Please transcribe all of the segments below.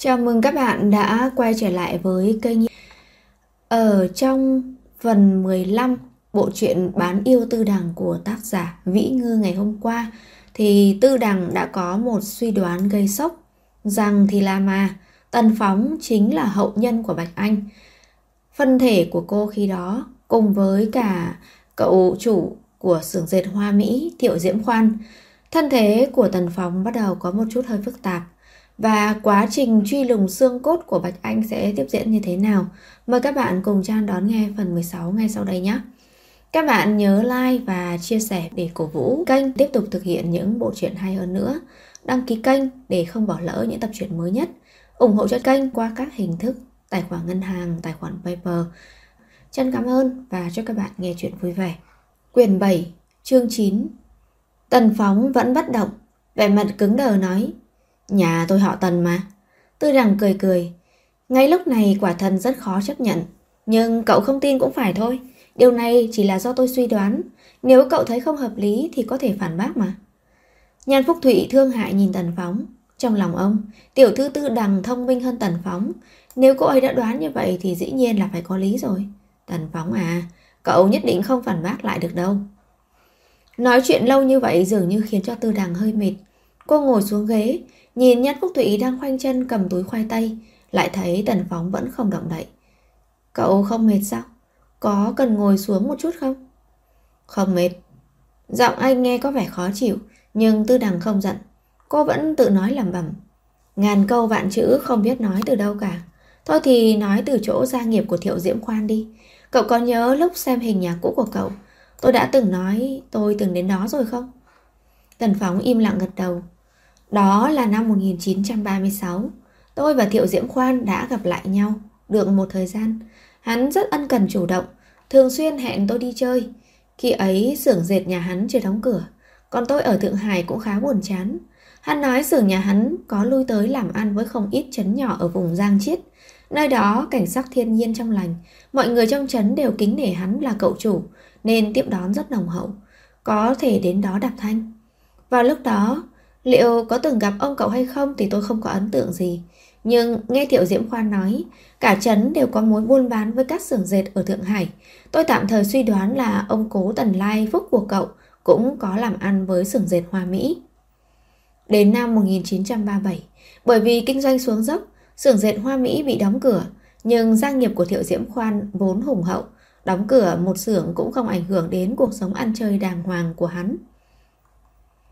Chào mừng các bạn đã quay trở lại với kênh Ở trong phần 15 bộ truyện Bán yêu tư đằng của tác giả Vĩ Ngư ngày hôm qua, thì tư đằng đã có một suy đoán gây sốc, rằng thì là mà, Tần Phóng chính là hậu nhân của Bạch Anh. Phân thể của cô khi đó, cùng với cả cậu chủ của xưởng dệt Hoa Mỹ, Thiệu Diễm Khoan, Thân thế của Tần Phóng bắt đầu có một chút hơi phức tạp và quá trình truy lùng xương cốt của Bạch Anh sẽ tiếp diễn như thế nào? Mời các bạn cùng Trang đón nghe phần 16 ngay sau đây nhé. Các bạn nhớ like và chia sẻ để cổ vũ kênh tiếp tục thực hiện những bộ truyện hay hơn nữa. Đăng ký kênh để không bỏ lỡ những tập truyện mới nhất. ủng hộ cho kênh qua các hình thức tài khoản ngân hàng, tài khoản PayPal. Chân cảm ơn và chúc các bạn nghe chuyện vui vẻ. Quyền 7, chương 9 Tần Phóng vẫn bất động, vẻ mặt cứng đờ nói Nhà tôi họ Tần mà. Tư đằng cười cười. Ngay lúc này quả thần rất khó chấp nhận. Nhưng cậu không tin cũng phải thôi. Điều này chỉ là do tôi suy đoán. Nếu cậu thấy không hợp lý thì có thể phản bác mà. Nhan Phúc Thụy thương hại nhìn Tần Phóng. Trong lòng ông, tiểu thư tư đằng thông minh hơn Tần Phóng. Nếu cô ấy đã đoán như vậy thì dĩ nhiên là phải có lý rồi. Tần Phóng à, cậu nhất định không phản bác lại được đâu. Nói chuyện lâu như vậy dường như khiến cho tư đằng hơi mệt. Cô ngồi xuống ghế, nhìn Nhan Phúc Thụy đang khoanh chân cầm túi khoai tây, lại thấy Tần Phóng vẫn không động đậy. Cậu không mệt sao? Có cần ngồi xuống một chút không? Không mệt. Giọng anh nghe có vẻ khó chịu, nhưng tư đằng không giận. Cô vẫn tự nói lẩm bẩm. Ngàn câu vạn chữ không biết nói từ đâu cả. Thôi thì nói từ chỗ gia nghiệp của Thiệu Diễm Khoan đi. Cậu có nhớ lúc xem hình nhà cũ của cậu, tôi đã từng nói tôi từng đến đó rồi không? Tần Phóng im lặng gật đầu. Đó là năm 1936, tôi và Thiệu Diễm Khoan đã gặp lại nhau được một thời gian. Hắn rất ân cần chủ động, thường xuyên hẹn tôi đi chơi. Khi ấy xưởng dệt nhà hắn chưa đóng cửa, còn tôi ở Thượng Hải cũng khá buồn chán. Hắn nói xưởng nhà hắn có lui tới làm ăn với không ít chấn nhỏ ở vùng Giang Chiết. Nơi đó cảnh sắc thiên nhiên trong lành, mọi người trong trấn đều kính nể hắn là cậu chủ, nên tiếp đón rất nồng hậu. Có thể đến đó đạp thanh. Vào lúc đó, liệu có từng gặp ông cậu hay không thì tôi không có ấn tượng gì. Nhưng nghe Thiệu Diễm Khoan nói, cả trấn đều có mối buôn bán với các xưởng dệt ở Thượng Hải. Tôi tạm thời suy đoán là ông cố Tần Lai Phúc của cậu cũng có làm ăn với xưởng dệt Hoa Mỹ. Đến năm 1937, bởi vì kinh doanh xuống dốc, xưởng dệt Hoa Mỹ bị đóng cửa, nhưng gia nghiệp của Thiệu Diễm Khoan vốn hùng hậu, đóng cửa một xưởng cũng không ảnh hưởng đến cuộc sống ăn chơi đàng hoàng của hắn.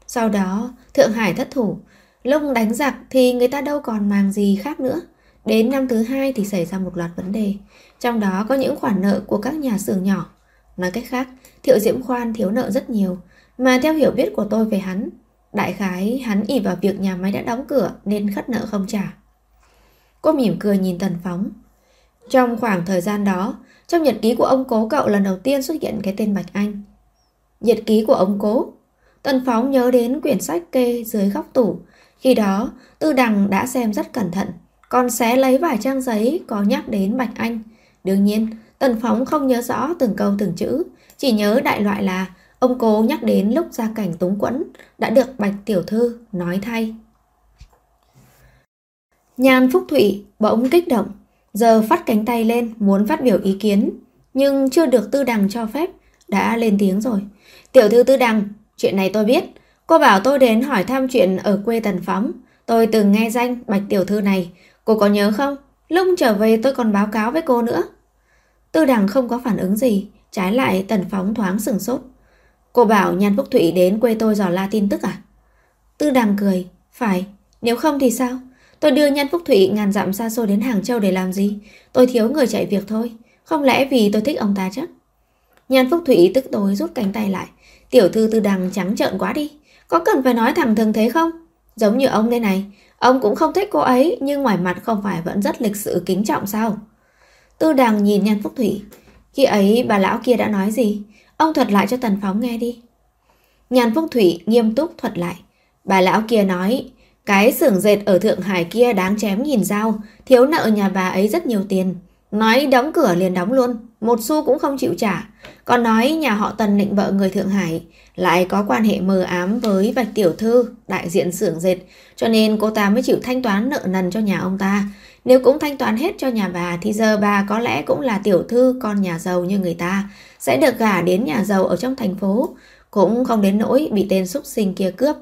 Sau đó, Thượng Hải thất thủ, lúc đánh giặc thì người ta đâu còn màng gì khác nữa. Đến năm thứ hai thì xảy ra một loạt vấn đề, trong đó có những khoản nợ của các nhà xưởng nhỏ. Nói cách khác, Thiệu Diễm Khoan thiếu nợ rất nhiều, mà theo hiểu biết của tôi về hắn, đại khái hắn ỉ vào việc nhà máy đã đóng cửa nên khất nợ không trả. Cô mỉm cười nhìn Tần Phóng. Trong khoảng thời gian đó, trong nhật ký của ông cố cậu lần đầu tiên xuất hiện cái tên Bạch Anh. Nhật ký của ông cố. Tần Phóng nhớ đến quyển sách kê dưới góc tủ. Khi đó, Tư Đằng đã xem rất cẩn thận, còn xé lấy vài trang giấy có nhắc đến Bạch Anh. Đương nhiên, Tần Phóng không nhớ rõ từng câu từng chữ, chỉ nhớ đại loại là ông cố nhắc đến lúc gia cảnh túng quẫn đã được Bạch Tiểu Thư nói thay. Nhan Phúc Thụy bỗng kích động, giờ phát cánh tay lên muốn phát biểu ý kiến, nhưng chưa được Tư Đằng cho phép, đã lên tiếng rồi. Tiểu thư Tư Đằng, chuyện này tôi biết, cô bảo tôi đến hỏi thăm chuyện ở quê Tần Phóng. Tôi từng nghe danh Bạch Tiểu Thư này, cô có nhớ không? Lúc trở về tôi còn báo cáo với cô nữa. Tư Đằng không có phản ứng gì, trái lại Tần Phóng thoáng sừng sốt. Cô bảo Nhan Phúc Thụy đến quê tôi dò la tin tức à? Tư Đằng cười, phải, nếu không thì sao? Tôi đưa Nhan Phúc Thụy ngàn dặm xa xôi đến Hàng Châu để làm gì? Tôi thiếu người chạy việc thôi. Không lẽ vì tôi thích ông ta chắc? Nhan Phúc Thụy tức tối rút cánh tay lại. Tiểu thư tư đằng trắng trợn quá đi. Có cần phải nói thẳng thừng thế không? Giống như ông đây này. Ông cũng không thích cô ấy nhưng ngoài mặt không phải vẫn rất lịch sự kính trọng sao? Tư đằng nhìn Nhan Phúc Thủy, Khi ấy bà lão kia đã nói gì? Ông thuật lại cho Tần Phóng nghe đi. Nhan Phúc Thủy nghiêm túc thuật lại. Bà lão kia nói cái xưởng dệt ở Thượng Hải kia đáng chém nhìn dao, thiếu nợ nhà bà ấy rất nhiều tiền. Nói đóng cửa liền đóng luôn, một xu cũng không chịu trả. Còn nói nhà họ Tần định vợ người Thượng Hải lại có quan hệ mờ ám với Bạch Tiểu Thư, đại diện xưởng dệt, cho nên cô ta mới chịu thanh toán nợ nần cho nhà ông ta. Nếu cũng thanh toán hết cho nhà bà thì giờ bà có lẽ cũng là tiểu thư con nhà giàu như người ta, sẽ được gả đến nhà giàu ở trong thành phố, cũng không đến nỗi bị tên xúc sinh kia cướp.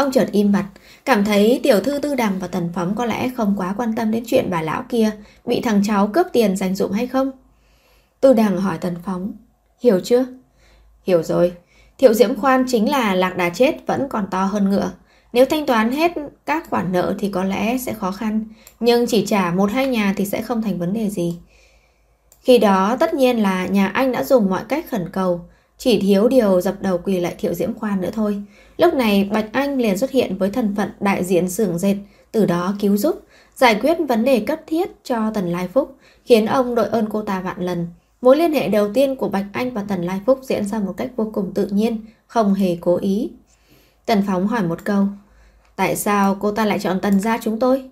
Ông chợt im bặt, cảm thấy tiểu thư tư đằng và tần phóng có lẽ không quá quan tâm đến chuyện bà lão kia bị thằng cháu cướp tiền dành dụng hay không. Tư đằng hỏi tần phóng, hiểu chưa? Hiểu rồi, thiệu diễm khoan chính là lạc đà chết vẫn còn to hơn ngựa. Nếu thanh toán hết các khoản nợ thì có lẽ sẽ khó khăn, nhưng chỉ trả một hai nhà thì sẽ không thành vấn đề gì. Khi đó tất nhiên là nhà anh đã dùng mọi cách khẩn cầu, chỉ thiếu điều dập đầu quỳ lại Thiệu Diễm Khoan nữa thôi. Lúc này Bạch Anh liền xuất hiện với thân phận đại diện xưởng dệt, từ đó cứu giúp, giải quyết vấn đề cấp thiết cho Tần Lai Phúc, khiến ông đội ơn cô ta vạn lần. Mối liên hệ đầu tiên của Bạch Anh và Tần Lai Phúc diễn ra một cách vô cùng tự nhiên, không hề cố ý. Tần Phóng hỏi một câu, tại sao cô ta lại chọn Tần gia chúng tôi?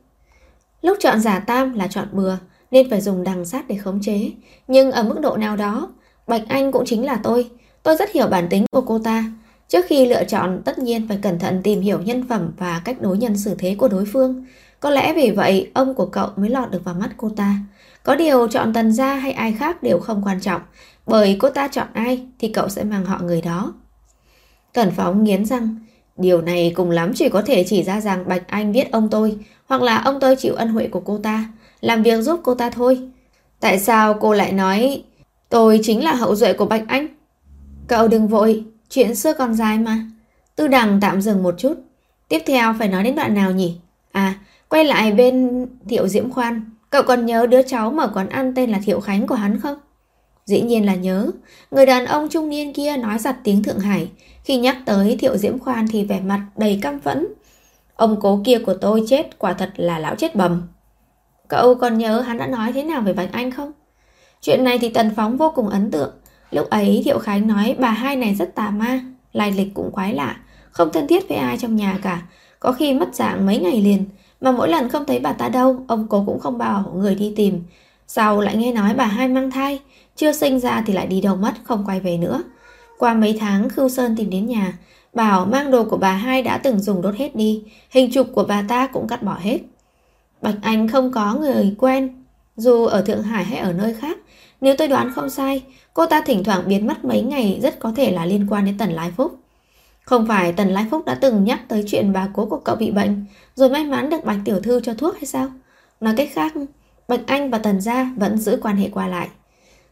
Lúc chọn giả tam là chọn bừa, nên phải dùng đằng sát để khống chế. Nhưng ở mức độ nào đó, Bạch Anh cũng chính là tôi. Tôi rất hiểu bản tính của cô ta. Trước khi lựa chọn, tất nhiên phải cẩn thận tìm hiểu nhân phẩm và cách đối nhân xử thế của đối phương. Có lẽ vì vậy, ông của cậu mới lọt được vào mắt cô ta. Có điều chọn tần gia hay ai khác đều không quan trọng, bởi cô ta chọn ai thì cậu sẽ mang họ người đó. Cẩn phóng nghiến răng, điều này cùng lắm chỉ có thể chỉ ra rằng Bạch Anh biết ông tôi, hoặc là ông tôi chịu ân huệ của cô ta, làm việc giúp cô ta thôi. Tại sao cô lại nói tôi chính là hậu duệ của Bạch Anh? Cậu đừng vội, chuyện xưa còn dài mà. Tư đằng tạm dừng một chút. Tiếp theo phải nói đến đoạn nào nhỉ? À, quay lại bên Thiệu Diễm Khoan. Cậu còn nhớ đứa cháu mở quán ăn tên là Thiệu Khánh của hắn không? Dĩ nhiên là nhớ. Người đàn ông trung niên kia nói giặt tiếng Thượng Hải. Khi nhắc tới Thiệu Diễm Khoan thì vẻ mặt đầy căm phẫn. Ông cố kia của tôi chết quả thật là lão chết bầm. Cậu còn nhớ hắn đã nói thế nào về Bạch Anh không? Chuyện này thì Tần Phóng vô cùng ấn tượng. Lúc ấy Thiệu Khánh nói bà hai này rất tà ma, lai lịch cũng quái lạ, không thân thiết với ai trong nhà cả, có khi mất dạng mấy ngày liền, mà mỗi lần không thấy bà ta đâu, ông cố cũng không bảo người đi tìm. Sau lại nghe nói bà hai mang thai, chưa sinh ra thì lại đi đâu mất, không quay về nữa. Qua mấy tháng Khưu Sơn tìm đến nhà, bảo mang đồ của bà hai đã từng dùng đốt hết đi, hình chụp của bà ta cũng cắt bỏ hết. Bạch Anh không có người quen, dù ở Thượng Hải hay ở nơi khác. Nếu tôi đoán không sai, cô ta thỉnh thoảng biến mất mấy ngày rất có thể là liên quan đến Tần Lai Phúc. Không phải Tần Lai Phúc đã từng nhắc tới chuyện bà cố của cậu bị bệnh, rồi may mắn được Bạch Tiểu Thư cho thuốc hay sao? Nói cách khác, Bạch Anh và Tần Gia vẫn giữ quan hệ qua lại.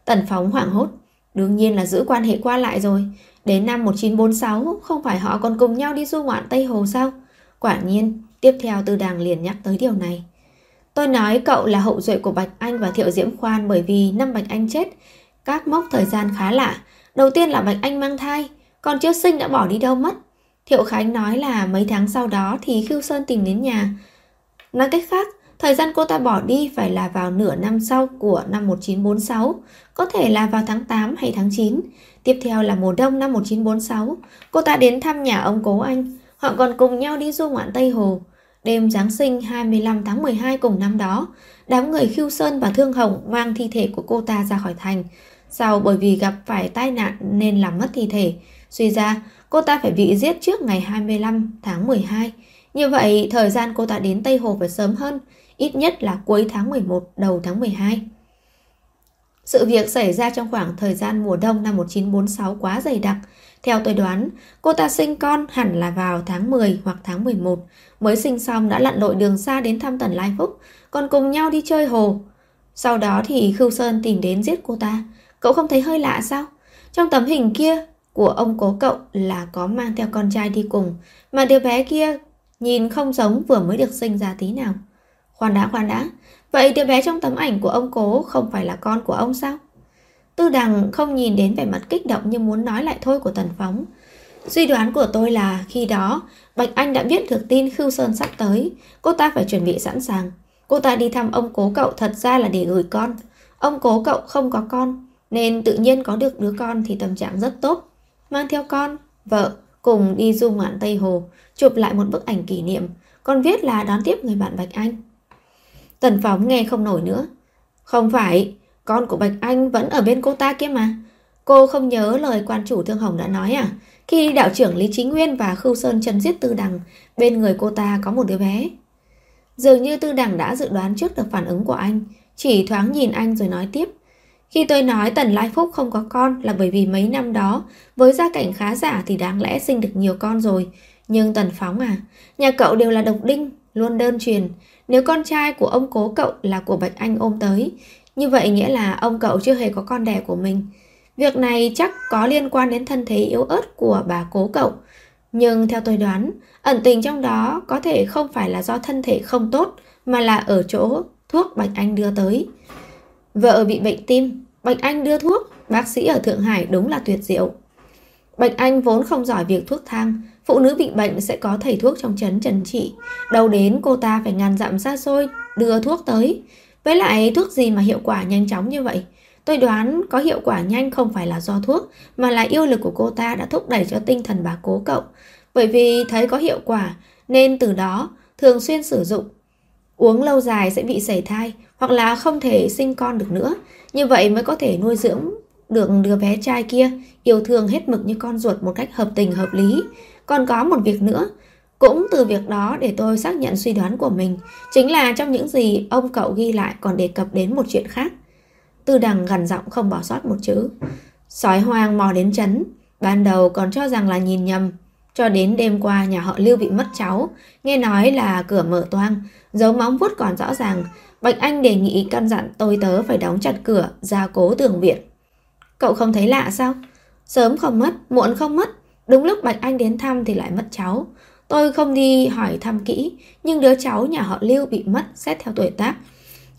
Tần Phóng hoảng hốt, đương nhiên là giữ quan hệ qua lại rồi. Đến năm 1946, không phải họ còn cùng nhau đi du ngoạn Tây Hồ sao? Quả nhiên, tiếp theo Tư Đàng liền nhắc tới điều này. Tôi nói cậu là hậu duệ của Bạch Anh và Thiệu Diễm Khoan bởi vì năm Bạch Anh chết, các mốc thời gian khá lạ. Đầu tiên là Bạch Anh mang thai, còn chưa sinh đã bỏ đi đâu mất. Thiệu Khánh nói là mấy tháng sau đó thì Khưu Sơn tìm đến nhà. Nói cách khác, thời gian cô ta bỏ đi phải là vào nửa năm sau của năm 1946, có thể là vào tháng 8 hay tháng 9. Tiếp theo là mùa đông năm 1946, cô ta đến thăm nhà ông cố anh, họ còn cùng nhau đi du ngoạn Tây Hồ. Đêm Giáng sinh 25 tháng 12 cùng năm đó, đám người Khiêu Sơn và Thương Hồng mang thi thể của cô ta ra khỏi thành. Sau bởi vì gặp phải tai nạn nên làm mất thi thể, suy ra cô ta phải bị giết trước ngày 25 tháng 12. Như vậy, thời gian cô ta đến Tây Hồ phải sớm hơn, ít nhất là cuối tháng 11, đầu tháng 12. Sự việc xảy ra trong khoảng thời gian mùa đông năm 1946 quá dày đặc, theo tôi đoán, cô ta sinh con hẳn là vào tháng 10 hoặc tháng 11, mới sinh xong đã lặn lội đường xa đến thăm Tần Lai Phúc, còn cùng nhau đi chơi hồ. Sau đó thì Khưu Sơn tìm đến giết cô ta. Cậu không thấy hơi lạ sao? Trong tấm hình kia của ông cố cậu là có mang theo con trai đi cùng, mà đứa bé kia nhìn không giống vừa mới được sinh ra tí nào. Khoan đã, khoan đã. Vậy đứa bé trong tấm ảnh của ông cố không phải là con của ông sao? Tư đằng không nhìn đến vẻ mặt kích động như muốn nói lại thôi của Tần Phóng. Suy đoán của tôi là khi đó Bạch Anh đã biết được tin Khưu Sơn sắp tới, cô ta phải chuẩn bị sẵn sàng. Cô ta đi thăm ông cố cậu thật ra là để gửi con. Ông cố cậu không có con, nên tự nhiên có được đứa con thì tâm trạng rất tốt. Mang theo con, vợ, cùng đi du ngoạn Tây Hồ, chụp lại một bức ảnh kỷ niệm, còn viết là đón tiếp người bạn Bạch Anh. Tần Phóng nghe không nổi nữa. Không phải, con của Bạch Anh vẫn ở bên cô ta kia mà. Cô không nhớ lời quan chủ Thương Hồng đã nói à? Khi đạo trưởng Lý Chính Nguyên và Khưu Sơn chấm giết Tư Đằng, bên người cô ta có một đứa bé. Dường như Tư Đằng đã dự đoán trước được phản ứng của anh, chỉ thoáng nhìn anh rồi nói tiếp. Khi tôi nói Tần Lai Phúc không có con là bởi vì mấy năm đó, với gia cảnh khá giả thì đáng lẽ sinh được nhiều con rồi. Nhưng Tần Phóng à, nhà cậu đều là độc đinh, luôn đơn truyền. Nếu con trai của ông cố cậu là của Bạch Anh ôm tới, như vậy nghĩa là ông cậu chưa hề có con đẻ của mình. Việc này chắc có liên quan đến thân thế yếu ớt của bà cố cậu. Nhưng theo tôi đoán, ẩn tình trong đó có thể không phải là do thân thể không tốt, mà là ở chỗ thuốc Bạch Anh đưa tới. Vợ bị bệnh tim, Bạch Anh đưa thuốc, bác sĩ ở Thượng Hải đúng là tuyệt diệu. Bạch Anh vốn không giỏi việc thuốc thang, phụ nữ bị bệnh sẽ có thầy thuốc trong chấn trần trị. Đầu đến cô ta phải ngàn dặm xa xôi, đưa thuốc tới. Với lại thuốc gì mà hiệu quả nhanh chóng như vậy? Tôi đoán có hiệu quả nhanh không phải là do thuốc, mà là yêu lực của cô ta đã thúc đẩy cho tinh thần bà cố cậu. Bởi vì thấy có hiệu quả, nên từ đó thường xuyên sử dụng. Uống lâu dài sẽ bị sảy thai, hoặc là không thể sinh con được nữa. Như vậy mới có thể nuôi dưỡng được đứa bé trai kia, yêu thương hết mực như con ruột một cách hợp tình hợp lý. Còn có một việc nữa, cũng từ việc đó để tôi xác nhận suy đoán của mình, chính là trong những gì ông cậu ghi lại còn đề cập đến một chuyện khác. Tư đằng gần giọng không bỏ sót một chữ. Sói hoang mò đến chấn, ban đầu còn cho rằng là nhìn nhầm. Cho đến đêm qua nhà họ Lưu bị mất cháu, nghe nói là cửa mở toang, dấu móng vuốt còn rõ ràng. Bạch Anh đề nghị căn dặn tôi tớ phải đóng chặt cửa, gia cố tường viện. Cậu không thấy lạ sao? Sớm không mất, muộn không mất. Đúng lúc Bạch Anh đến thăm thì lại mất cháu. Tôi không đi hỏi thăm kỹ, nhưng đứa cháu nhà họ Lưu bị mất xét theo tuổi tác.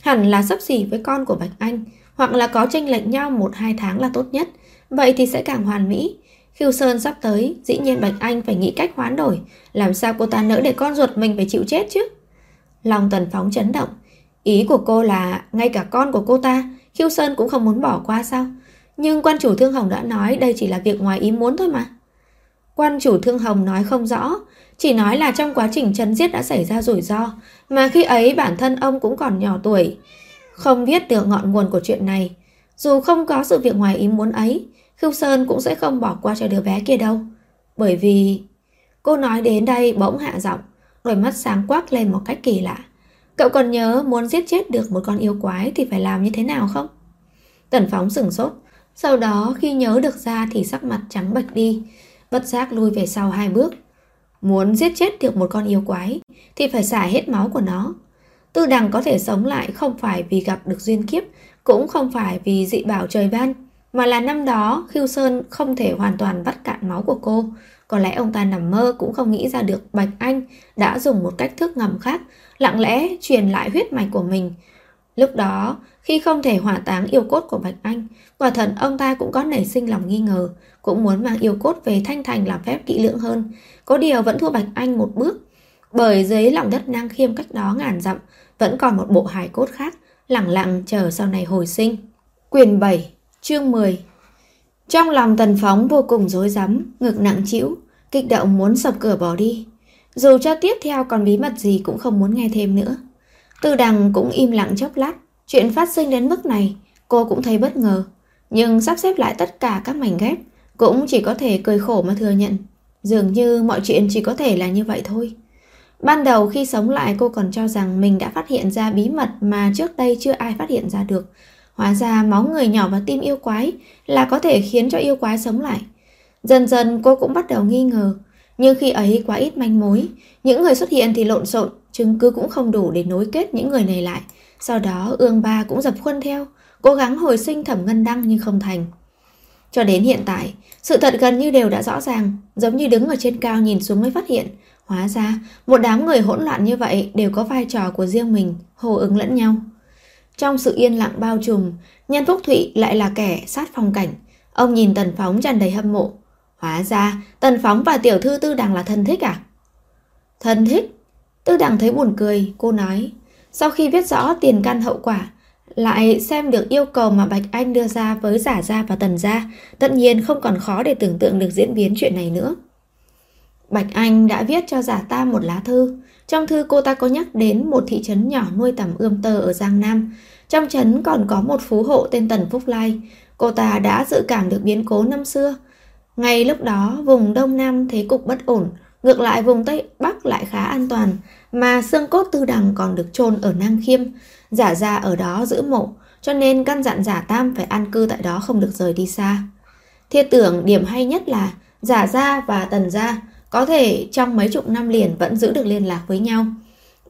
Hẳn là sắp xỉ với con của Bạch Anh, hoặc là có tranh lệch nhau một hai tháng là tốt nhất. Vậy thì sẽ càng hoàn mỹ. Khiêu Sơn sắp tới, dĩ nhiên Bạch Anh phải nghĩ cách hoán đổi. Làm sao cô ta nỡ để con ruột mình phải chịu chết chứ? Lòng Tần Phóng chấn động. Ý của cô là ngay cả con của cô ta, Khiêu Sơn cũng không muốn bỏ qua sao? Nhưng quan chủ Thương Hồng đã nói đây chỉ là việc ngoài ý muốn thôi mà. Quan chủ Thương Hồng nói không rõ, chỉ nói là trong quá trình chấn giết đã xảy ra rủi ro, mà khi ấy bản thân ông cũng còn nhỏ tuổi. Không biết được ngọn nguồn của chuyện này, dù không có sự việc ngoài ý muốn ấy, Khưu Sơn cũng sẽ không bỏ qua cho đứa bé kia đâu. Bởi vì... Cô nói đến đây bỗng hạ giọng, đôi mắt sáng quắc lên một cách kỳ lạ. Cậu còn nhớ muốn giết chết được một con yêu quái thì phải làm như thế nào không? Tần Phóng sửng sốt, sau đó khi nhớ được ra thì sắc mặt trắng bệch đi, bất giác lui về sau hai bước. Muốn giết chết được một con yêu quái thì phải xả hết máu của nó. Tư đằng có thể sống lại không phải vì gặp được duyên kiếp, cũng không phải vì dị bảo trời ban, mà là năm đó Khiêu Sơn không thể hoàn toàn vắt cạn máu của cô. Có lẽ ông ta nằm mơ cũng không nghĩ ra được Bạch Anh đã dùng một cách thức ngầm khác, lặng lẽ truyền lại huyết mạch của mình. Lúc đó, khi không thể hỏa táng yêu cốt của Bạch Anh, quả thật ông ta cũng có nảy sinh lòng nghi ngờ, cũng muốn mang yêu cốt về Thanh Thành làm phép kỹ lưỡng hơn. Có điều vẫn thua Bạch Anh một bước, bởi dưới lòng đất năng khiêm cách đó ngàn dặm, vẫn còn một bộ hài cốt khác, lặng lặng chờ sau này hồi sinh. Quyền 7, chương 10 Trong lòng tần phóng vô cùng rối rắm, ngực nặng chịu, kích động muốn sập cửa bỏ đi. Dù cho tiếp theo còn bí mật gì cũng không muốn nghe thêm nữa. Tư đằng cũng im lặng chốc lát, chuyện phát sinh đến mức này, cô cũng thấy bất ngờ. Nhưng sắp xếp lại tất cả các mảnh ghép, cũng chỉ có thể cười khổ mà thừa nhận. Dường như mọi chuyện chỉ có thể là như vậy thôi. Ban đầu khi sống lại cô còn cho rằng mình đã phát hiện ra bí mật mà trước đây chưa ai phát hiện ra được. Hóa ra máu người nhỏ và tim yêu quái là có thể khiến cho yêu quái sống lại. Dần dần cô cũng bắt đầu nghi ngờ. Nhưng khi ấy quá ít manh mối, những người xuất hiện thì lộn xộn, chứng cứ cũng không đủ để nối kết những người này lại. Sau đó ương ba cũng dập khuôn theo, cố gắng hồi sinh thẩm ngân đăng nhưng không thành. Cho đến hiện tại, sự thật gần như đều đã rõ ràng, giống như đứng ở trên cao nhìn xuống mới phát hiện. Hóa ra, một đám người hỗn loạn như vậy đều có vai trò của riêng mình, hô ứng lẫn nhau. Trong sự yên lặng bao trùm, Nhân Phúc Thụy lại là kẻ sát phong cảnh. Ông nhìn Tần Phóng tràn đầy hâm mộ. Hóa ra, Tần Phóng và tiểu thư Tư Đằng là thân thích à? Thân thích? Tư Đằng thấy buồn cười, cô nói. Sau khi viết rõ tiền căn hậu quả, lại xem được yêu cầu mà Bạch Anh đưa ra với giả gia và tần gia, tất nhiên không còn khó để tưởng tượng được diễn biến chuyện này nữa. Bạch Anh đã viết cho giả tam một lá thư, Trong thư cô ta có nhắc đến một thị trấn nhỏ nuôi tầm ươm tơ ở Giang Nam. Trong trấn còn có một phú hộ tên Tần Phúc Lai. Cô ta đã dự cảm được biến cố năm xưa. Ngay lúc đó, vùng Đông Nam thế cục bất ổn, ngược lại vùng Tây Bắc lại khá an toàn, mà xương cốt tư đằng còn được chôn ở Nam Khiêm. Giả ra ở đó giữ mộ, cho nên căn dặn giả tam phải an cư tại đó không được rời đi xa. Thiết tưởng điểm hay nhất là giả gia và tần gia có thể trong mấy chục năm liền vẫn giữ được liên lạc với nhau.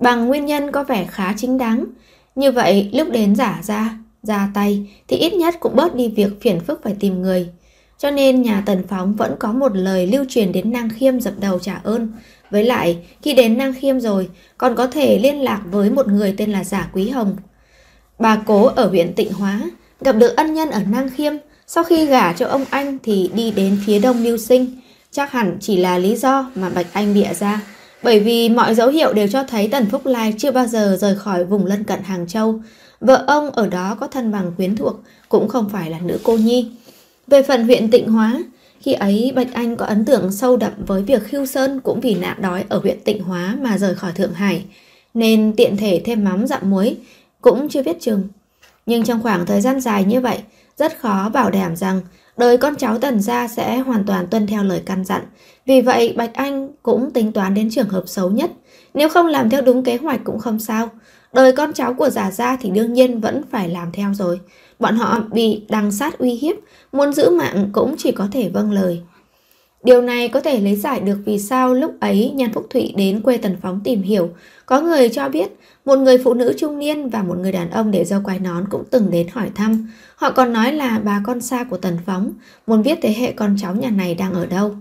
Bằng nguyên nhân có vẻ khá chính đáng. Như vậy lúc đến giả ra ra tay thì ít nhất cũng bớt đi việc phiền phức phải tìm người. Cho nên nhà Tần Phóng vẫn có một lời lưu truyền đến Nang Khiêm dập đầu trả ơn. Với lại, khi đến Nang Khiêm rồi, còn có thể liên lạc với một người tên là Giả Quý Hồng. Bà cố ở huyện Tịnh Hóa, gặp được ân nhân ở Nang Khiêm, sau khi gả cho ông anh thì đi đến phía đông mưu sinh. Chắc hẳn chỉ là lý do mà Bạch Anh bịa ra. Bởi vì mọi dấu hiệu đều cho thấy Tần Phúc Lai chưa bao giờ rời khỏi vùng lân cận Hàng Châu. Vợ ông ở đó có thân bằng quyến thuộc, cũng không phải là nữ cô nhi. Về phần huyện Tịnh Hóa, khi ấy Bạch Anh có ấn tượng sâu đậm với việc Khiêu Sơn cũng vì nạn đói ở huyện Tịnh Hóa mà rời khỏi Thượng Hải, nên tiện thể thêm mắm dặm muối, cũng chưa biết chừng. Nhưng trong khoảng thời gian dài như vậy, rất khó bảo đảm rằng đời con cháu Tần gia sẽ hoàn toàn tuân theo lời căn dặn. Vì vậy, Bạch Anh cũng tính toán đến trường hợp xấu nhất. Nếu không làm theo đúng kế hoạch cũng không sao. Đời con cháu của giả gia thì đương nhiên vẫn phải làm theo rồi. Bọn họ bị đằng sát uy hiếp, muốn giữ mạng cũng chỉ có thể vâng lời. Điều này có thể lấy giải được vì sao lúc ấy Nhan Phúc Thụy đến quê Tần Phóng tìm hiểu. Có người cho biết một người phụ nữ trung niên và một người đàn ông để dâu quai nón cũng từng đến hỏi thăm. Họ còn nói là bà con xa của Tần Phóng, muốn biết thế hệ con cháu nhà này đang ở đâu.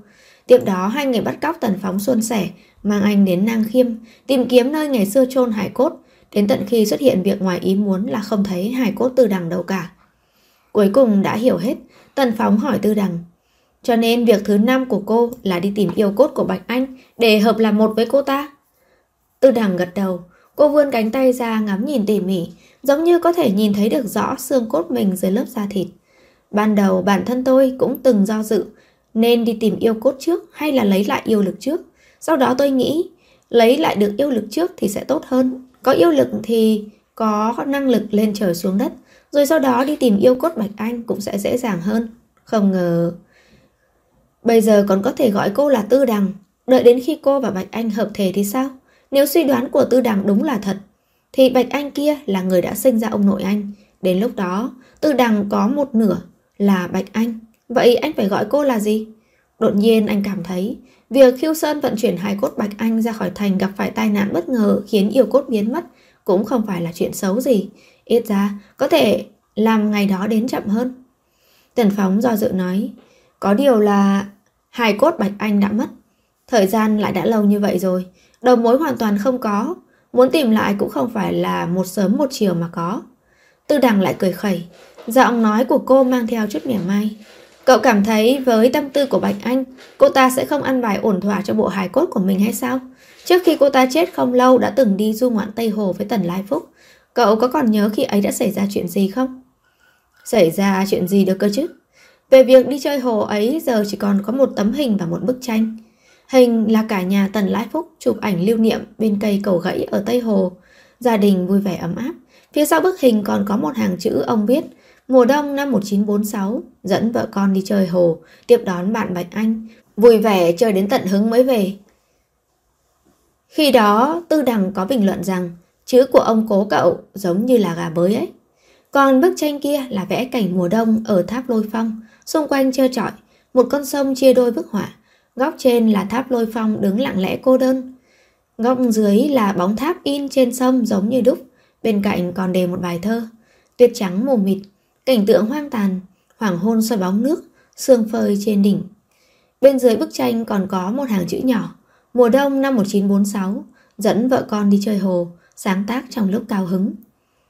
Tiếp đó hai người bắt cóc Tần Phóng xuân sẻ, mang anh đến Nang Khiêm, tìm kiếm nơi ngày xưa chôn hải cốt, đến tận khi xuất hiện việc ngoài ý muốn là không thấy hải cốt tư đằng đâu cả. Cuối cùng đã hiểu hết, Tần Phóng hỏi tư đằng. Cho nên việc thứ năm của cô là đi tìm yêu cốt của Bạch Anh để hợp làm một với cô ta. Tư đằng gật đầu, cô vươn cánh tay ra ngắm nhìn tỉ mỉ, giống như có thể nhìn thấy được rõ xương cốt mình dưới lớp da thịt. Ban đầu bản thân tôi cũng từng do dự, nên đi tìm yêu cốt trước hay là lấy lại yêu lực trước. Sau đó tôi nghĩ, lấy lại được yêu lực trước thì sẽ tốt hơn. Có yêu lực thì có năng lực lên trời xuống đất, rồi sau đó đi tìm yêu cốt Bạch Anh cũng sẽ dễ dàng hơn. Không ngờ... Bây giờ còn có thể gọi cô là Tư Đằng, đợi đến khi cô và Bạch Anh hợp thể thì sao? Nếu suy đoán của Tư Đằng đúng là thật, thì Bạch Anh kia là người đã sinh ra ông nội anh. Đến lúc đó, Tư Đằng có một nửa là Bạch Anh. Vậy anh phải gọi cô là gì? Đột nhiên anh cảm thấy việc Khiêu Sơn vận chuyển hài cốt Bạch Anh ra khỏi thành gặp phải tai nạn bất ngờ khiến yêu cốt biến mất cũng không phải là chuyện xấu gì. Ít ra có thể làm ngày đó đến chậm hơn. Tần Phóng do dự nói Có điều là hài cốt Bạch Anh đã mất. Thời gian lại đã lâu như vậy rồi. Đầu mối hoàn toàn không có. Muốn tìm lại cũng không phải là một sớm một chiều mà có. Tư đằng lại cười khẩy. Giọng nói của cô mang theo chút mỉa mai. Cậu cảm thấy với tâm tư của Bạch Anh, cô ta sẽ không ăn bài ổn thỏa cho bộ hài cốt của mình hay sao? Trước khi cô ta chết không lâu đã từng đi du ngoạn Tây Hồ với Tần Lai Phúc. Cậu có còn nhớ khi ấy đã xảy ra chuyện gì không? Xảy ra chuyện gì được cơ chứ? Về việc đi chơi hồ ấy giờ chỉ còn có một tấm hình và một bức tranh. Hình là cả nhà Tần Lai Phúc chụp ảnh lưu niệm bên cây cầu gãy ở Tây Hồ. Gia đình vui vẻ ấm áp. Phía sau bức hình còn có một hàng chữ ông viết Mùa đông năm 1946 dẫn vợ con đi chơi hồ, tiếp đón bạn Bạch Anh. Vui vẻ chơi đến tận hứng mới về. Khi đó, Tư Đằng có bình luận rằng chữ của ông cố cậu giống như là gà bới ấy. Còn bức tranh kia là vẽ cảnh mùa đông ở tháp lôi phong, xung quanh trơ trọi, một con sông chia đôi bức họa. Góc trên là tháp lôi phong đứng lặng lẽ cô đơn. Góc dưới là bóng tháp in trên sông giống như đúc, bên cạnh còn đề một bài thơ. Tuyết trắng mù mịt, cảnh tượng hoang tàn, hoàng hôn soi bóng nước, sương phơi trên đỉnh. Bên dưới bức tranh còn có một hàng chữ nhỏ, mùa đông năm 1946, dẫn vợ con đi chơi hồ, sáng tác trong lúc cao hứng.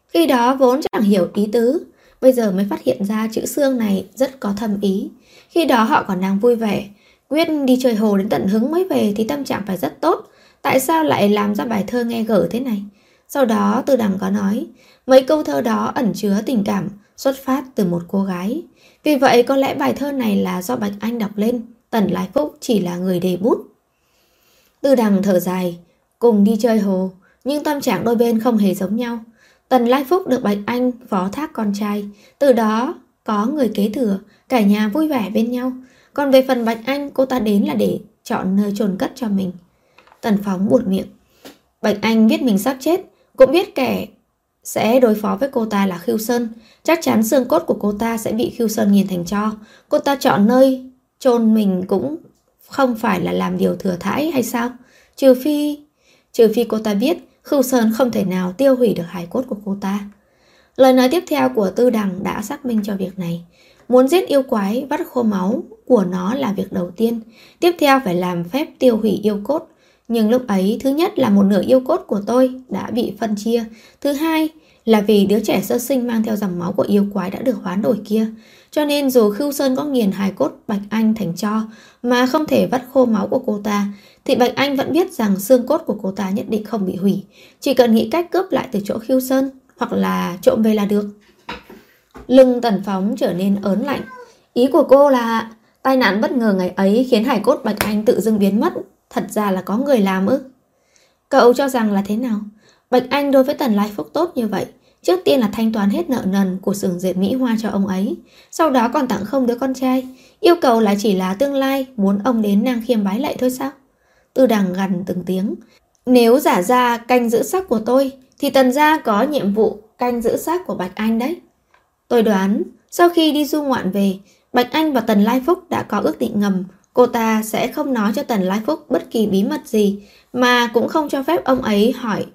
Khi đó vốn chẳng hiểu ý tứ, bây giờ mới phát hiện ra chữ xương này rất có thâm ý. Khi đó họ còn đang vui vẻ, quyết đi chơi hồ đến tận hứng mới về thì tâm trạng phải rất tốt. Tại sao lại làm ra bài thơ nghe gở thế này? Sau đó Tư Đằng có nói, mấy câu thơ đó ẩn chứa tình cảm xuất phát từ một cô gái. Vì vậy có lẽ bài thơ này là do Bạch Anh đọc lên, Tần Lai Phúc chỉ là người đề bút. Tư Đằng thở dài, cùng đi chơi hồ, nhưng tâm trạng đôi bên không hề giống nhau. Tần Lai Phúc được Bạch Anh phó thác con trai, từ đó có người kế thừa, cả nhà vui vẻ bên nhau. Còn về phần Bạch Anh, cô ta đến là để chọn nơi chôn cất cho mình. Tần Phóng buột miệng. Bạch Anh biết mình sắp chết, cũng biết kẻ sẽ đối phó với cô ta là Khiêu Sơn. Chắc chắn xương cốt của cô ta sẽ bị Khiêu Sơn nghiền thành cho. Cô ta chọn nơi chôn mình cũng không phải là làm điều thừa thãi hay sao? Trừ phi... Trừ phi cô ta biết Khưu Sơn không thể nào tiêu hủy được hài cốt của cô ta. Lời nói tiếp theo của Tư Đằng đã xác minh cho việc này. Muốn giết yêu quái, vắt khô máu của nó là việc đầu tiên. Tiếp theo phải làm phép tiêu hủy yêu cốt. Nhưng lúc ấy, thứ nhất là một nửa yêu cốt của tôi đã bị phân chia. Thứ hai là vì đứa trẻ sơ sinh mang theo dòng máu của yêu quái đã được hoán đổi kia. Cho nên dù Khưu Sơn có nghiền hài cốt Bạch Anh thành cho mà không thể vắt khô máu của cô ta, thì Bạch Anh vẫn biết rằng xương cốt của cô ta nhất định không bị hủy. Chỉ cần nghĩ cách cướp lại từ chỗ khiêu Sơn hoặc là trộm về là được. Lưng tần phóng trở nên ớn lạnh. Ý của cô là tai nạn bất ngờ ngày ấy khiến hải cốt Bạch Anh tự dưng biến mất. Thật ra là có người làm ư. Cậu cho rằng là thế nào? Bạch Anh đối với Tần Lai Phúc tốt như vậy. Trước tiên là thanh toán hết nợ nần của xưởng dệt Mỹ Hoa cho ông ấy. Sau đó còn tặng không đứa con trai. Yêu cầu là chỉ là tương lai, muốn ông đến nang khiêm bái lạy thôi sao? Tư đằng gần từng tiếng. Nếu giả ra canh giữ sắc của tôi thì tần gia có nhiệm vụ canh giữ xác của Bạch Anh đấy. Tôi đoán, sau khi đi du ngoạn về, Bạch Anh và Tần Lai Phúc đã có ước định ngầm, cô ta sẽ không nói cho Tần Lai Phúc bất kỳ bí mật gì, mà cũng không cho phép ông ấy hỏi,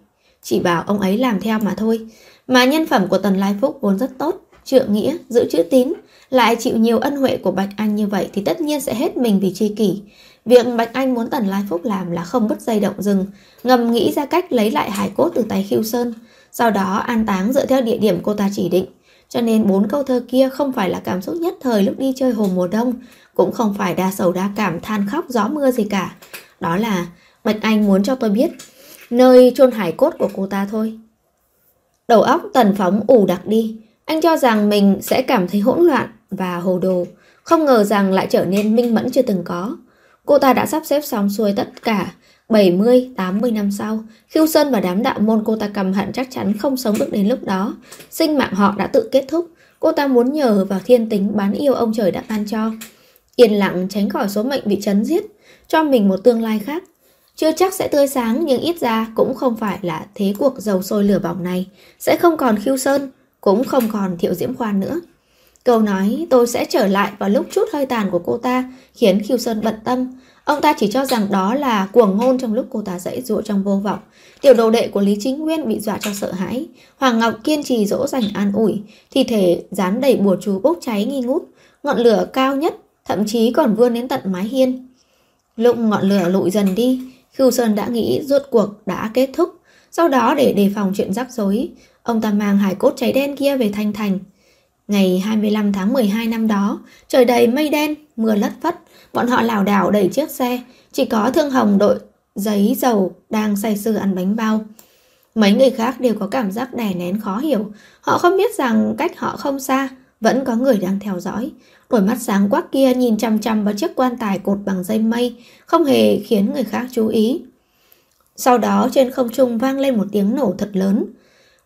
chỉ bảo ông ấy làm theo mà thôi. Mà nhân phẩm của Tần Lai Phúc vốn rất tốt, trượng nghĩa, giữ chữ tín, lại chịu nhiều ân huệ của Bạch Anh như vậy thì tất nhiên sẽ hết mình vì tri kỷ. Việc Bạch Anh muốn Tần Lai Phúc làm là không bứt dây động rừng, ngầm nghĩ ra cách lấy lại hải cốt từ tay Khiêu Sơn, sau đó an táng dựa theo địa điểm cô ta chỉ định. Cho nên bốn câu thơ kia không phải là cảm xúc nhất thời lúc đi chơi hồ mùa đông, cũng không phải đa sầu đa cảm than khóc gió mưa gì cả. Đó là Bạch Anh muốn cho tôi biết nơi chôn hải cốt của cô ta thôi. Đầu óc tần phóng ủ đặc đi, anh cho rằng mình sẽ cảm thấy hỗn loạn và hồ đồ, không ngờ rằng lại trở nên minh mẫn chưa từng có. Cô ta đã sắp xếp xong xuôi tất cả, 70, 80 năm sau, Khiêu Sơn và đám đạo môn cô ta cầm hận chắc chắn không sống được đến lúc đó. Sinh mạng họ đã tự kết thúc, cô ta muốn nhờ vào thiên tính bán yêu ông trời đã ban cho. Yên lặng tránh khỏi số mệnh bị chấn giết, cho mình một tương lai khác. Chưa chắc sẽ tươi sáng nhưng ít ra cũng không phải là thế cuộc dầu sôi lửa bỏng này. Sẽ không còn Khiêu Sơn, cũng không còn Thiệu Diễm Khoan nữa. Câu nói tôi sẽ trở lại vào lúc chút hơi tàn của cô ta khiến Khiêu Sơn bận tâm. Ông ta chỉ cho rằng đó là cuồng ngôn trong lúc cô ta dãy dụa trong vô vọng. Tiểu đồ đệ của Lý Chính Nguyên bị dọa cho sợ hãi. Hoàng Ngọc kiên trì dỗ dành an ủi, thi thể dán đầy bùa chú bốc cháy nghi ngút. Ngọn lửa cao nhất, thậm chí còn vươn đến tận mái hiên. Lúc ngọn lửa lụi dần đi, Khưu Sơn đã nghĩ rốt cuộc đã kết thúc. Sau đó để đề phòng chuyện rắc rối, ông ta mang hải cốt cháy đen kia về Thanh Thành. Ngày 25 tháng 12 năm đó, trời đầy mây đen, mưa lất phất, bọn họ lảo đảo đẩy chiếc xe, chỉ có Thương Hồng đội giấy dầu đang say sưa ăn bánh bao. Mấy người khác đều có cảm giác đè nén khó hiểu, họ không biết rằng cách họ không xa, vẫn có người đang theo dõi. Đôi mắt sáng quắc kia nhìn chăm chăm vào chiếc quan tài cột bằng dây mây, không hề khiến người khác chú ý. Sau đó trên không trung vang lên một tiếng nổ thật lớn.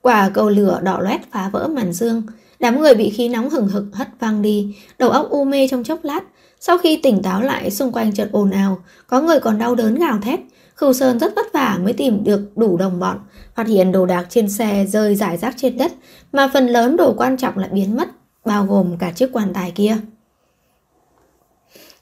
Quả cầu lửa đỏ loét phá vỡ màn dương, Đám người bị khí nóng hừng hực hất văng đi, đầu óc u mê trong chốc lát. Sau khi tỉnh táo lại, xung quanh chợt ồn ào, có người còn đau đớn gào thét. Khưu Sơn rất vất vả mới tìm được đủ đồng bọn, phát hiện đồ đạc trên xe rơi rải rác trên đất, mà phần lớn đồ quan trọng lại biến mất, bao gồm cả chiếc quan tài kia.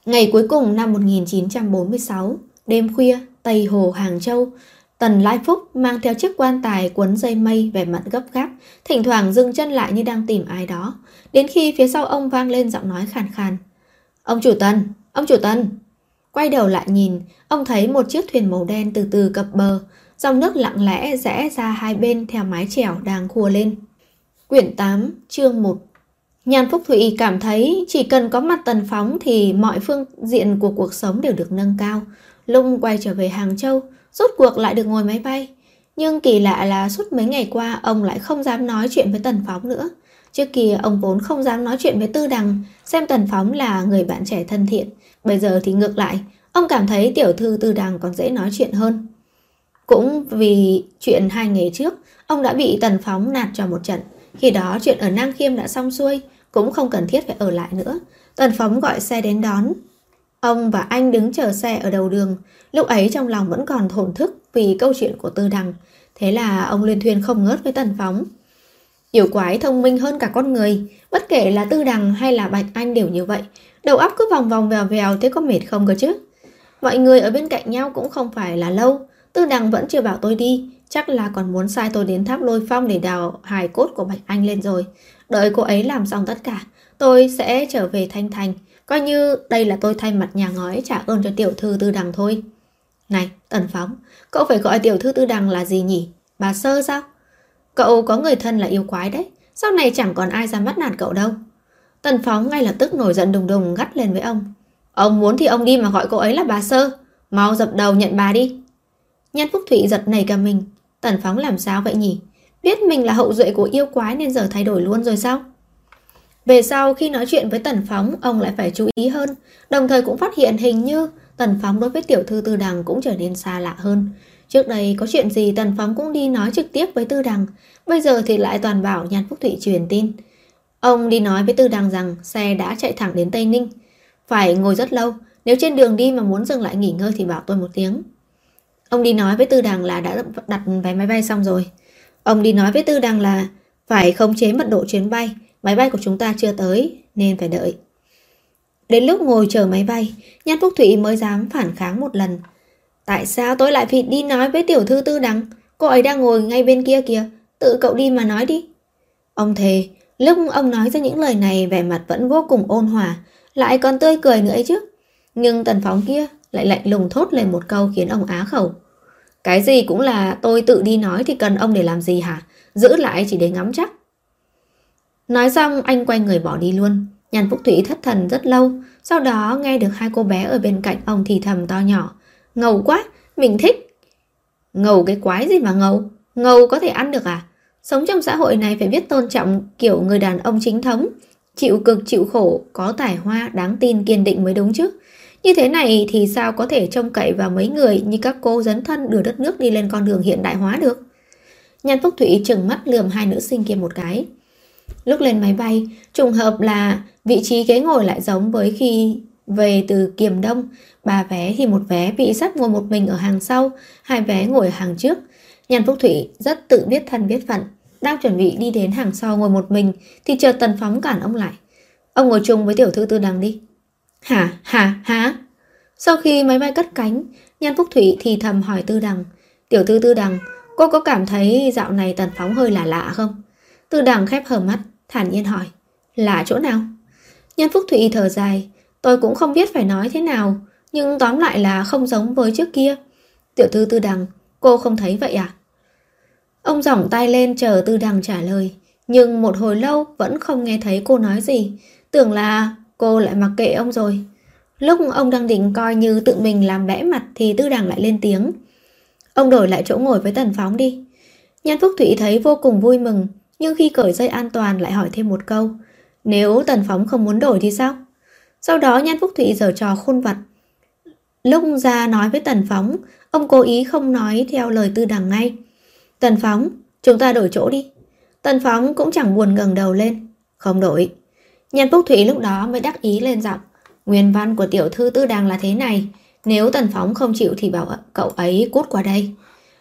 Ngày cuối cùng năm 1946, đêm khuya, Tây Hồ, Hàng Châu, Tần Lai Phúc mang theo chiếc quan tài cuốn dây mây về mặt gấp gáp, thỉnh thoảng dừng chân lại như đang tìm ai đó, đến khi phía sau ông vang lên giọng nói khàn khàn. Ông chủ Tần, ông chủ Tần. Quay đầu lại nhìn, ông thấy một chiếc thuyền màu đen từ từ cập bờ, dòng nước lặng lẽ rẽ ra hai bên theo mái chèo đang khua lên. Quyển 8, chương 1 Nhan Phúc Thụy cảm thấy chỉ cần có mặt tần phóng thì mọi phương diện của cuộc sống đều được nâng cao. Lung quay trở về Hàng Châu, rốt cuộc lại được ngồi máy bay. Nhưng kỳ lạ là suốt mấy ngày qua ông lại không dám nói chuyện với Tần Phóng nữa. Trước kia ông vốn không dám nói chuyện với Tư Đằng, xem Tần Phóng là người bạn trẻ thân thiện. Bây giờ thì ngược lại, ông cảm thấy tiểu thư Tư Đằng còn dễ nói chuyện hơn. Cũng vì chuyện hai ngày trước, ông đã bị Tần Phóng nạt cho một trận. Khi đó chuyện ở Nam Khiêm đã xong xuôi, cũng không cần thiết phải ở lại nữa. Tần Phóng gọi xe đến đón. Ông và anh đứng chờ xe ở đầu đường. Lúc ấy trong lòng vẫn còn thổn thức vì câu chuyện của Tư Đằng. Thế là ông liên thuyên không ngớt với Tần Phóng. Yêu quái thông minh hơn cả con người, bất kể là Tư Đằng hay là Bạch Anh đều như vậy. Đầu óc cứ vòng vòng vèo vèo thế có mệt không cơ chứ? Mọi người ở bên cạnh nhau cũng không phải là lâu. Tư Đằng vẫn chưa bảo tôi đi, chắc là còn muốn sai tôi đến tháp lôi phong để đào hài cốt của Bạch Anh lên rồi. Đợi cô ấy làm xong tất cả, tôi sẽ trở về Thanh Thành. Coi như đây là tôi thay mặt nhà ngói trả ơn cho tiểu thư Tư Đằng thôi. Này, Tần Phóng, cậu phải gọi tiểu thư Tư Đằng là gì nhỉ? Bà Sơ sao? Cậu có người thân là yêu quái đấy, sau này chẳng còn ai ra mắt nạt cậu đâu. Tần Phóng ngay lập tức nổi giận đùng đùng gắt lên với ông. Ông muốn thì ông đi mà gọi cô ấy là bà Sơ. Mau dập đầu nhận bà đi. Nhan Phúc Thụy giật nảy cả mình. Tần Phóng làm sao vậy nhỉ? Biết mình là hậu duệ của yêu quái nên giờ thay đổi luôn rồi sao? Về sau khi nói chuyện với Tần Phóng, ông lại phải chú ý hơn, đồng thời cũng phát hiện hình như Tần Phóng đối với tiểu thư Tư Đằng cũng trở nên xa lạ hơn. Trước đây có chuyện gì Tần Phóng cũng đi nói trực tiếp với Tư Đằng, bây giờ thì lại toàn bảo Nhan Phúc Thụy truyền tin. Ông đi nói với Tư Đằng rằng xe đã chạy thẳng đến Tây Ninh. Phải ngồi rất lâu, nếu trên đường đi mà muốn dừng lại nghỉ ngơi thì bảo tôi một tiếng. Ông đi nói với Tư Đằng là đã đặt vé máy bay xong rồi. Ông đi nói với Tư Đằng là phải khống chế mật độ chuyến bay, máy bay của chúng ta chưa tới nên phải đợi. Đến lúc ngồi chờ máy bay, Nhan Phúc Thụy mới dám phản kháng một lần. Tại sao tôi lại phải đi nói với tiểu thư Tư Đằng? Cô ấy đang ngồi ngay bên kia kìa, tự cậu đi mà nói đi. Ông thề, lúc ông nói ra những lời này vẻ mặt vẫn vô cùng ôn hòa, lại còn tươi cười nữa ấy chứ. Nhưng tần phóng kia lại lạnh lùng thốt lên một câu khiến ông á khẩu. Cái gì cũng là tôi tự đi nói thì cần ông để làm gì hả? Giữ lại chỉ để ngắm chắc. Nói xong anh quay người bỏ đi luôn. Nhàn Phúc Thủy thất thần rất lâu, sau đó nghe được hai cô bé ở bên cạnh ông thì thầm to nhỏ. Ngầu quá, mình thích. Ngầu cái quái gì mà ngầu? Ngầu có thể ăn được à? Sống trong xã hội này phải biết tôn trọng kiểu người đàn ông chính thống, chịu cực chịu khổ, có tài hoa, đáng tin, kiên định mới đúng chứ. Như thế này thì sao có thể trông cậy vào mấy người như các cô dấn thân đưa đất nước đi lên con đường hiện đại hóa được? Nhan Phúc Thủy trừng mắt lườm hai nữ sinh kia một cái. Lúc lên máy bay, trùng hợp là vị trí ghế ngồi lại giống với khi về từ Kiềm Đông. Ba vé thì một vé bị sắp ngồi một mình ở hàng sau, hai vé ngồi ở hàng trước. Nhàn Phúc Thủy rất tự biết thân biết phận. Đang chuẩn bị đi đến hàng sau ngồi một mình thì chờ Tần Phóng cản ông lại. Ông ngồi chung với tiểu thư tư đằng đi. Hả? Hả? Hả? Sau khi máy bay cất cánh, Nhan Phúc Thủy thì thầm hỏi Tư Đằng. Tiểu thư Tư Đằng, cô có cảm thấy dạo này Tần Phóng hơi lạ lạ không? Tư Đằng khép hờ mắt, thản nhiên hỏi. là chỗ nào? Nhân Phúc Thụy thở dài. Tôi cũng không biết phải nói thế nào, nhưng tóm lại là không giống với trước kia. Tiểu thư Tư Đằng, cô không thấy vậy à? Ông giỏng tay lên chờ Tư Đằng trả lời. Nhưng một hồi lâu vẫn không nghe thấy cô nói gì. Tưởng là cô lại mặc kệ ông rồi. Lúc ông đang định coi như tự mình làm bẽ mặt thì Tư Đằng lại lên tiếng. Ông đổi lại chỗ ngồi với Tần Phóng đi. Nhan Phúc Thụy thấy vô cùng vui mừng, nhưng khi cởi dây an toàn lại hỏi thêm một câu. Nếu Tần Phóng không muốn đổi thì sao? Sau đó Nhan Phúc Thụy giở trò khôn vặt. Lúc ra nói với Tần Phóng, ông cố ý không nói theo lời Tư Đằng ngay. Tần Phóng, chúng ta đổi chỗ đi. Tần Phóng cũng chẳng buồn ngẩng đầu lên. Không đổi. Nhan Phúc Thụy lúc đó mới đắc ý lên giọng. Nguyên văn của tiểu thư tư đằng là thế này. Nếu Tần Phóng không chịu thì bảo cậu ấy cút qua đây.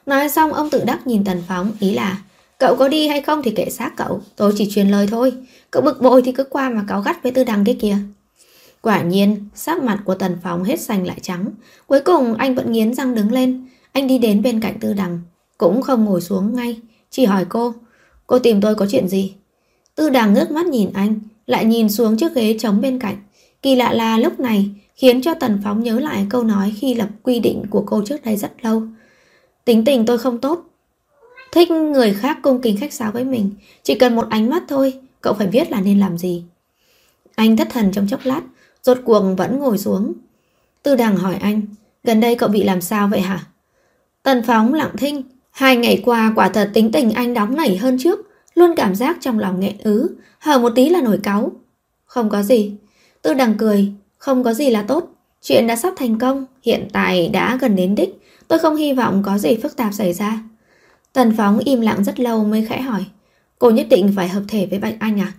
Nói xong ông tự đắc nhìn Tần Phóng ý là Cậu có đi hay không thì kệ xác cậu, Tôi chỉ truyền lời thôi. Cậu bực bội thì cứ qua mà cáo gắt với tư đằng cái kia Quả nhiên, sắc mặt của Tần Phóng hết xanh lại trắng. Cuối cùng, anh vẫn nghiến răng đứng lên. Anh đi đến bên cạnh tư đằng, Cũng không ngồi xuống ngay. Chỉ hỏi cô Cô tìm tôi có chuyện gì? Tư đằng ngước mắt nhìn anh, Lại nhìn xuống chiếc ghế trống bên cạnh. Kỳ lạ là lúc này, khiến cho Tần Phóng nhớ lại câu nói khi lập quy định của cô trước đây rất lâu. Tính tình tôi không tốt. Thích người khác cung kính khách sáo với mình. Chỉ cần một ánh mắt thôi, cậu phải biết là nên làm gì. Anh thất thần trong chốc lát, rốt cuộc vẫn ngồi xuống. Tư đằng hỏi anh, gần đây cậu bị làm sao vậy hả? Tần Phóng lặng thinh, hai ngày qua quả thật tính tình anh đóng nảy hơn trước, luôn cảm giác trong lòng nghẹn ứ, hở một tí là nổi cáu. Không có gì, Tư đằng cười, không có gì là tốt. Chuyện đã sắp thành công, hiện tại đã gần đến đích. Tôi không hy vọng có gì phức tạp xảy ra. Tần Phóng im lặng rất lâu mới khẽ hỏi. Cô nhất định phải hợp thể với Bạch Anh à?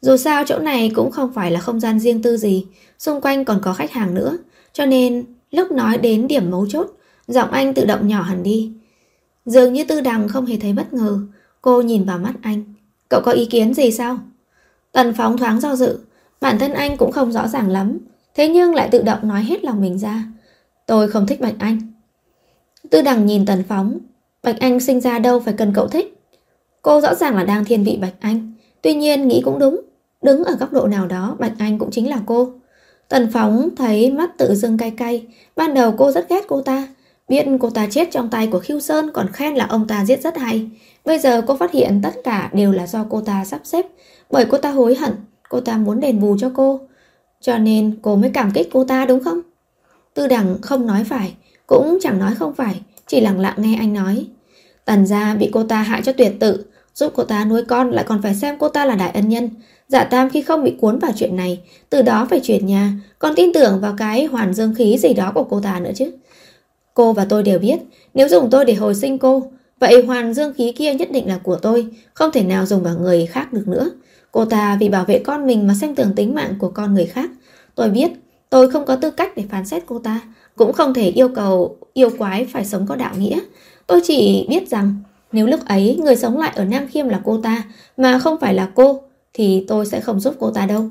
Dù sao chỗ này cũng không phải là không gian riêng tư gì, xung quanh còn có khách hàng nữa. Cho nên lúc nói đến điểm mấu chốt, giọng anh tự động nhỏ hẳn đi. Dường như tư đằng không hề thấy bất ngờ, cô nhìn vào mắt anh. Cậu có ý kiến gì sao? Tần Phóng thoáng do dự, bản thân anh cũng không rõ ràng lắm, thế nhưng lại tự động nói hết lòng mình ra. Tôi không thích Bạch Anh. Tư đằng nhìn Tần Phóng, Bạch Anh sinh ra đâu phải cần cậu thích. Cô rõ ràng là đang thiên vị Bạch Anh, tuy nhiên nghĩ cũng đúng, đứng ở góc độ nào đó Bạch Anh cũng chính là cô. Tần Phóng thấy mắt tự dưng cay cay, ban đầu cô rất ghét cô ta, biết cô ta chết trong tay của Khiêu Sơn còn khen là ông ta giết rất hay. Bây giờ cô phát hiện tất cả đều là do cô ta sắp xếp, bởi cô ta hối hận, cô ta muốn đền bù cho cô. Cho nên cô mới cảm kích cô ta đúng không? Tư đẳng không nói phải, cũng chẳng nói không phải, chỉ lặng lặng nghe anh nói. Tần gia bị cô ta hại cho tuyệt tự, giúp cô ta nuôi con lại còn phải xem cô ta là đại ân nhân. Dạ Tam khi không bị cuốn vào chuyện này, từ đó phải chuyển nhà, còn tin tưởng vào cái hoàn dương khí gì đó của cô ta nữa chứ. Cô và tôi đều biết, nếu dùng tôi để hồi sinh cô, vậy hoàn dương khí kia nhất định là của tôi, không thể nào dùng vào người khác được nữa. Cô ta vì bảo vệ con mình mà xem thường tính mạng của con người khác. Tôi biết, tôi không có tư cách để phán xét cô ta, cũng không thể yêu cầu yêu quái phải sống có đạo nghĩa. Tôi chỉ biết rằng nếu lúc ấy người sống lại ở Nam Khiêm là cô ta mà không phải là cô thì tôi sẽ không giúp cô ta đâu.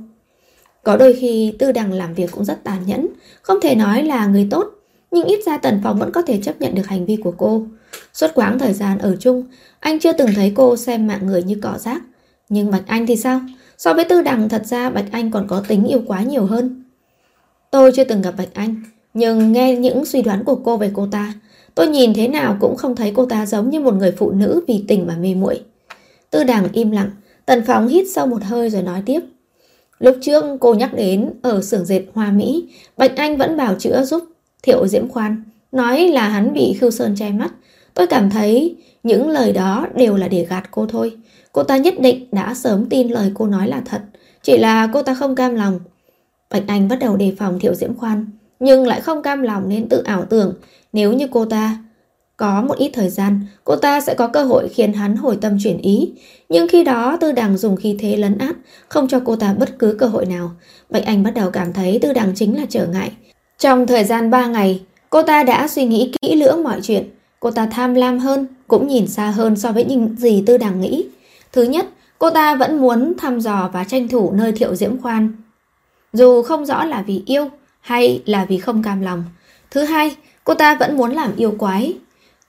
Có đôi khi tư đằng làm việc cũng rất tàn nhẫn, không thể nói là người tốt, nhưng ít ra Tần Phong vẫn có thể chấp nhận được hành vi của cô. Suốt quãng thời gian ở chung, anh chưa từng thấy cô xem mạng người như cỏ rác. Nhưng Bạch Anh thì sao? So với tư đằng thật ra Bạch Anh còn có tính yêu quá nhiều hơn. Tôi chưa từng gặp Bạch Anh, nhưng nghe những suy đoán của cô về cô ta, tôi nhìn thế nào cũng không thấy cô ta giống như một người phụ nữ vì tình mà mê muội. Tư đằng im lặng, Tần Phóng hít sâu một hơi rồi nói tiếp. Lúc trước cô nhắc đến ở xưởng dệt Hoa Mỹ, Bạch Anh vẫn bảo chữa giúp Thiệu Diễm Khoan, nói là hắn bị Khưu Sơn che mắt. Tôi cảm thấy những lời đó đều là để gạt cô thôi. Cô ta nhất định đã sớm tin lời cô nói là thật, chỉ là cô ta không cam lòng. Bạch Anh bắt đầu đề phòng Thiệu Diễm Khoan, nhưng lại không cam lòng nên tự ảo tưởng nếu như cô ta có một ít thời gian, cô ta sẽ có cơ hội khiến hắn hồi tâm chuyển ý. Nhưng khi đó Tư Đằng dùng khí thế lấn át, không cho cô ta bất cứ cơ hội nào. Bạch Anh bắt đầu cảm thấy Tư Đằng chính là trở ngại. Trong thời gian 3 ngày, cô ta đã suy nghĩ kỹ lưỡng mọi chuyện. Cô ta tham lam hơn, cũng nhìn xa hơn so với những gì Tư Đằng nghĩ. Thứ nhất, cô ta vẫn muốn thăm dò và tranh thủ nơi thiệu diễm khoan. Dù không rõ là vì yêu hay là vì không cam lòng. Thứ hai, cô ta vẫn muốn làm yêu quái.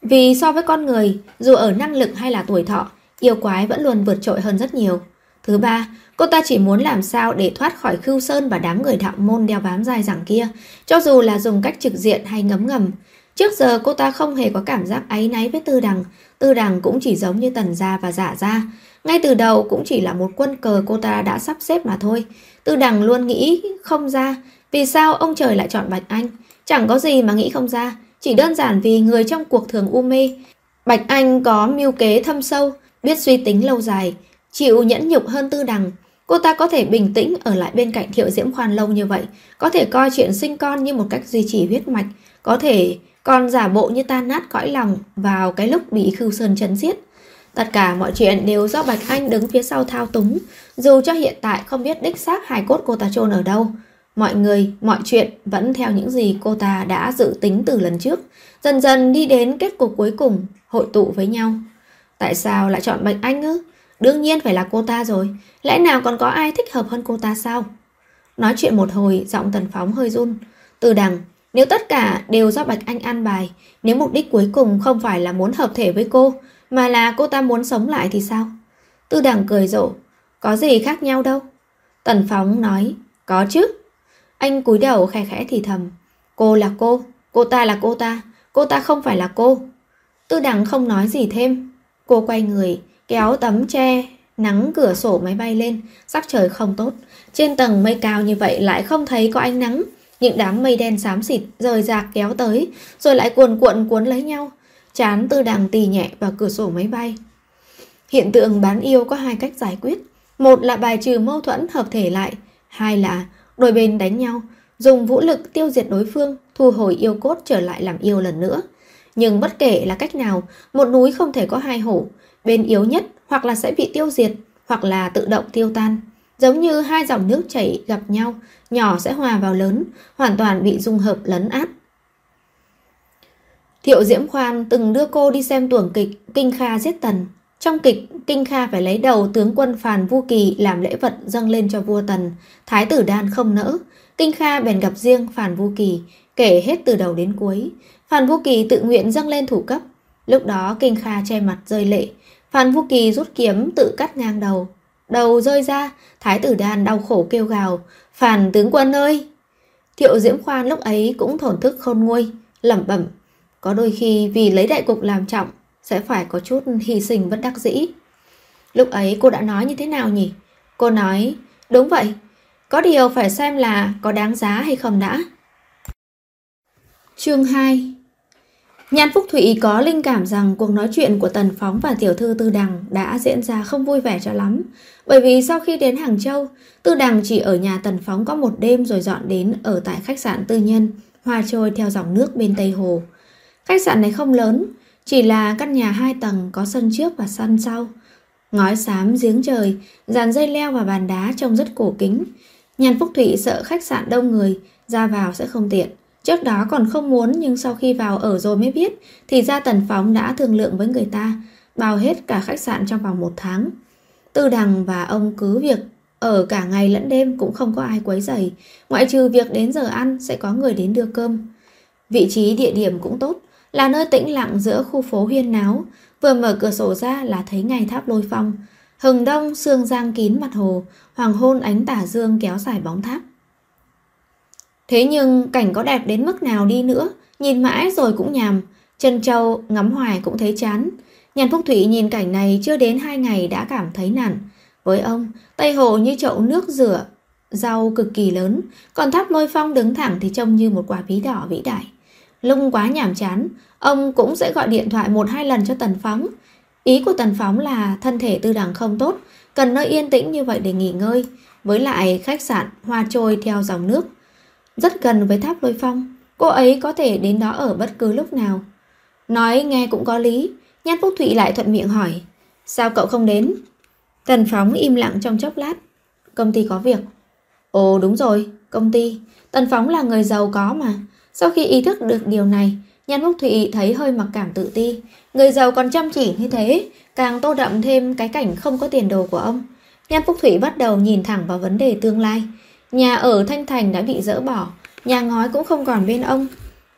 Vì so với con người, dù ở năng lực hay là tuổi thọ, yêu quái vẫn luôn vượt trội hơn rất nhiều. Thứ ba, cô ta chỉ muốn làm sao để thoát khỏi khưu sơn và đám người đạo môn đeo bám dài dẳng kia, cho dù là dùng cách trực diện hay ngấm ngầm. Trước giờ cô ta không hề có cảm giác áy náy với tư đằng, tư đằng cũng chỉ giống như tần gia và giả gia. Ngay từ đầu cũng chỉ là một quân cờ cô ta đã sắp xếp mà thôi. Tư đằng luôn nghĩ không ra, vì sao ông trời lại chọn Bạch Anh. Chẳng có gì mà nghĩ không ra, chỉ đơn giản vì người trong cuộc thường u mê. Bạch Anh có mưu kế thâm sâu, biết suy tính lâu dài, chịu nhẫn nhục hơn tư đằng. Cô ta có thể bình tĩnh ở lại bên cạnh Thiệu Diễm Khoan lâu như vậy, có thể coi chuyện sinh con như một cách duy trì huyết mạch, có thể còn giả bộ như tan nát cõi lòng vào cái lúc bị Khưu Sơn chấn giết. Tất cả mọi chuyện đều do Bạch Anh đứng phía sau thao túng, dù cho hiện tại không biết đích xác hài cốt cô ta chôn ở đâu. Mọi người, mọi chuyện vẫn theo những gì cô ta đã dự tính từ lần trước, dần dần đi đến kết cục cuối cùng, hội tụ với nhau. Tại sao lại chọn Bạch Anh ư? Đương nhiên phải là cô ta rồi, lẽ nào còn có ai thích hợp hơn cô ta sao? Nói chuyện một hồi, giọng tần phóng hơi run. Từ đằng, nếu tất cả đều do Bạch Anh an bài, nếu mục đích cuối cùng không phải là muốn hợp thể với cô, mà là cô ta muốn sống lại thì sao? Tư đằng cười rộ, có gì khác nhau đâu? Tần phóng nói, có chứ. Anh cúi đầu khẽ khẽ thì thầm, cô là cô, cô ta là cô ta, cô ta không phải là cô. Tư đằng không nói gì thêm. Cô quay người, kéo tấm tre, nắng cửa sổ máy bay lên, sắc trời không tốt. Trên tầng mây cao như vậy lại không thấy có ánh nắng. Những đám mây đen xám xịt rời rạc kéo tới, rồi lại cuồn cuộn cuốn lấy nhau. Chán tư đằng tì nhẹ vào cửa sổ máy bay. Hiện tượng bán yêu có hai cách giải quyết. Một là bài trừ mâu thuẫn hợp thể lại. Hai là đôi bên đánh nhau, dùng vũ lực tiêu diệt đối phương, thu hồi yêu cốt trở lại làm yêu lần nữa. Nhưng bất kể là cách nào, một núi không thể có hai hổ. Bên yếu nhất hoặc là sẽ bị tiêu diệt, hoặc là tự động tiêu tan. Giống như hai dòng nước chảy gặp nhau, nhỏ sẽ hòa vào lớn, hoàn toàn bị dung hợp lấn át. Thiệu Diễm Khoan từng đưa cô đi xem tuồng kịch Kinh Kha giết Tần. Trong kịch, Kinh Kha phải lấy đầu tướng quân Phàn Vu Kỳ làm lễ vật dâng lên cho vua Tần. Thái tử Đan không nỡ. Kinh Kha bèn gặp riêng Phàn Vu Kỳ, kể hết từ đầu đến cuối. Phàn Vu Kỳ tự nguyện dâng lên thủ cấp. Lúc đó Kinh Kha che mặt rơi lệ. Phàn Vu Kỳ rút kiếm tự cắt ngang đầu. Đầu rơi ra, Thái tử Đan đau khổ kêu gào. Phàn tướng quân ơi! Thiệu Diễm Khoan lúc ấy cũng thổn thức khôn nguôi, lẩm bẩm. Có đôi khi vì lấy đại cục làm trọng, sẽ phải có chút hy sinh bất đắc dĩ. Lúc ấy cô đã nói như thế nào nhỉ? Cô nói, đúng vậy, có điều phải xem là có đáng giá hay không đã. Chương 2 Nhan Phúc Thụy có linh cảm rằng cuộc nói chuyện của Tần Phóng và tiểu thư Tư Đằng đã diễn ra không vui vẻ cho lắm. Bởi vì sau khi đến Hàng Châu, Tư Đằng chỉ ở nhà Tần Phóng có một đêm rồi dọn đến ở tại khách sạn tư nhân, hòa trôi theo dòng nước bên Tây Hồ. Khách sạn này không lớn, chỉ là căn nhà hai tầng có sân trước và sân sau. Ngói xám giếng trời, dàn dây leo và bàn đá trông rất cổ kính. Nhàn Phúc Thụy sợ khách sạn đông người, ra vào sẽ không tiện. Trước đó còn không muốn nhưng sau khi vào ở rồi mới biết thì ra Tần Phóng đã thương lượng với người ta, bao hết cả khách sạn trong vòng một tháng. Tư Đằng và ông cứ việc ở cả ngày lẫn đêm cũng không có ai quấy rầy, ngoại trừ việc đến giờ ăn sẽ có người đến đưa cơm. Vị trí địa điểm cũng tốt, là nơi tĩnh lặng giữa khu phố huyên náo, vừa mở cửa sổ ra là thấy ngày tháp lôi phong. Hừng đông sương giang kín mặt hồ, hoàng hôn ánh tả dương kéo dài bóng tháp. Thế nhưng cảnh có đẹp đến mức nào đi nữa, nhìn mãi rồi cũng nhàm, chân châu ngắm hoài cũng thấy chán. Nhàn Phúc Thủy nhìn cảnh này chưa đến hai ngày đã cảm thấy nản. Với ông, Tây Hồ như chậu nước rửa, rau cực kỳ lớn, còn tháp lôi phong đứng thẳng thì trông như một quả bí đỏ vĩ đại. Lung quá nhàm chán, ông cũng sẽ gọi điện thoại một hai lần cho Tần Phóng. Ý của Tần Phóng là thân thể tư đẳng không tốt, cần nơi yên tĩnh như vậy để nghỉ ngơi. Với lại khách sạn hoa trôi theo dòng nước. Rất gần với tháp lôi phong, cô ấy có thể đến đó ở bất cứ lúc nào. Nói nghe cũng có lý, Nhan Phúc Thụy lại thuận miệng hỏi. Sao cậu không đến? Tần Phóng im lặng trong chốc lát. Công ty có việc. Ồ đúng rồi, công ty. Tần Phóng là người giàu có mà. Sau khi ý thức được điều này, Nhan Phúc Thụy thấy hơi mặc cảm tự ti. Người giàu còn chăm chỉ như thế, càng tô đậm thêm cái cảnh không có tiền đồ của ông. Nhan Phúc Thụy bắt đầu nhìn thẳng vào vấn đề tương lai. Nhà ở Thanh Thành đã bị dỡ bỏ, nhà ngói cũng không còn bên ông.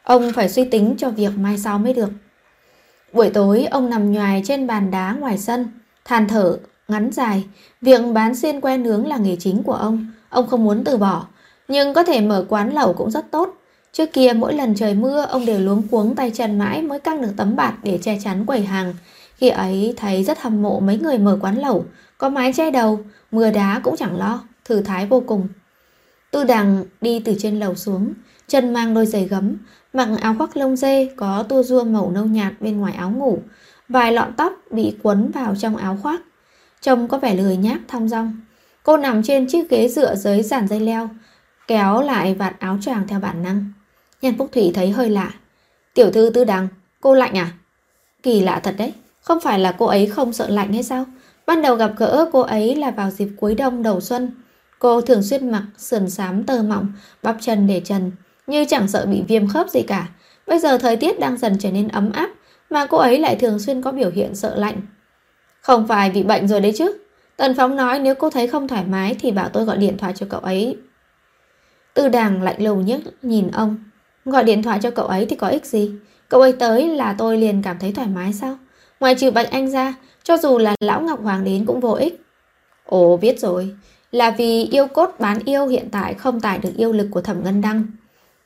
Ông phải suy tính cho việc mai sau mới được. Buổi tối ông nằm nhoài trên bàn đá ngoài sân, than thở, ngắn dài. Việc bán xiên que nướng là nghề chính của ông, ông không muốn từ bỏ. Nhưng có thể mở quán lẩu cũng rất tốt. Trước kia mỗi lần trời mưa ông đều luống cuống tay chân mãi mới căng được tấm bạt để che chắn quầy hàng. Khi ấy thấy rất hâm mộ mấy người mở quán lẩu, có mái che đầu, mưa đá cũng chẳng lo, thử thái vô cùng. Tư đằng đi từ trên lầu xuống, chân mang đôi giày gấm, mặc áo khoác lông dê có tua rua màu nâu nhạt bên ngoài áo ngủ, vài lọn tóc bị quấn vào trong áo khoác. Trông có vẻ lười nhác thong dong. Cô nằm trên chiếc ghế dựa dưới giàn dây leo, kéo lại vạt áo choàng theo bản năng. Nhan Phúc Thủy thấy hơi lạ. Tiểu thư tư đằng, cô lạnh à? Kỳ lạ thật đấy, không phải là cô ấy không sợ lạnh hay sao? Ban đầu gặp gỡ cô ấy là vào dịp cuối đông đầu xuân. Cô thường xuyên mặc sườn xám tơ mỏng, bắp chân để trần, như chẳng sợ bị viêm khớp gì cả. Bây giờ thời tiết đang dần trở nên ấm áp, mà cô ấy lại thường xuyên có biểu hiện sợ lạnh. Không phải bị bệnh rồi đấy chứ. Tần Phóng nói nếu cô thấy không thoải mái thì bảo tôi gọi điện thoại cho cậu ấy. Tư đàng lạnh lùng nhất nhìn ông. Gọi điện thoại cho cậu ấy thì có ích gì? Cậu ấy tới là tôi liền cảm thấy thoải mái sao? Ngoài trừ bệnh anh ra, cho dù là Lão Ngọc Hoàng đến cũng vô ích. Ồ, biết rồi. Là vì yêu cốt bán yêu hiện tại không tải được yêu lực của thẩm ngân đăng.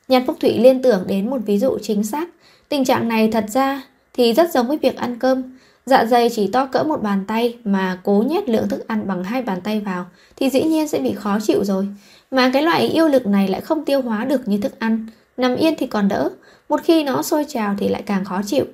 Nhàn Phúc Thụy liên tưởng đến một ví dụ chính xác. Tình trạng này thật ra thì rất giống với việc ăn cơm. Dạ dày chỉ to cỡ một bàn tay mà cố nhét lượng thức ăn bằng hai bàn tay vào thì dĩ nhiên sẽ bị khó chịu rồi. Mà cái loại yêu lực này lại không tiêu hóa được như thức ăn. Nằm yên thì còn đỡ, một khi nó sôi trào thì lại càng khó chịu.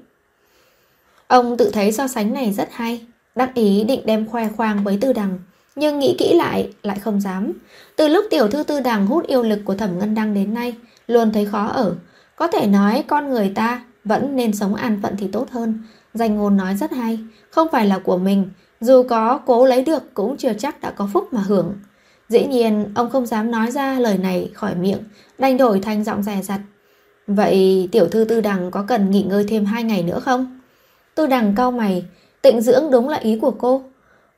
Ông tự thấy so sánh này rất hay, đắc ý định đem khoe khoang với tư đằng, nhưng nghĩ kỹ lại lại không dám. Từ lúc tiểu thư tư đằng hút yêu lực của thẩm ngân đăng đến nay, luôn thấy khó ở. Có thể nói con người ta vẫn nên sống an phận thì tốt hơn. Danh ngôn nói rất hay, không phải là của mình, dù có cố lấy được cũng chưa chắc đã có phúc mà hưởng. Dĩ nhiên, ông không dám nói ra lời này khỏi miệng, đành đổi thành giọng rè rặt. Vậy tiểu thư tư đằng có cần nghỉ ngơi thêm hai ngày nữa không? Tư đằng cau mày, tịnh dưỡng đúng là ý của cô.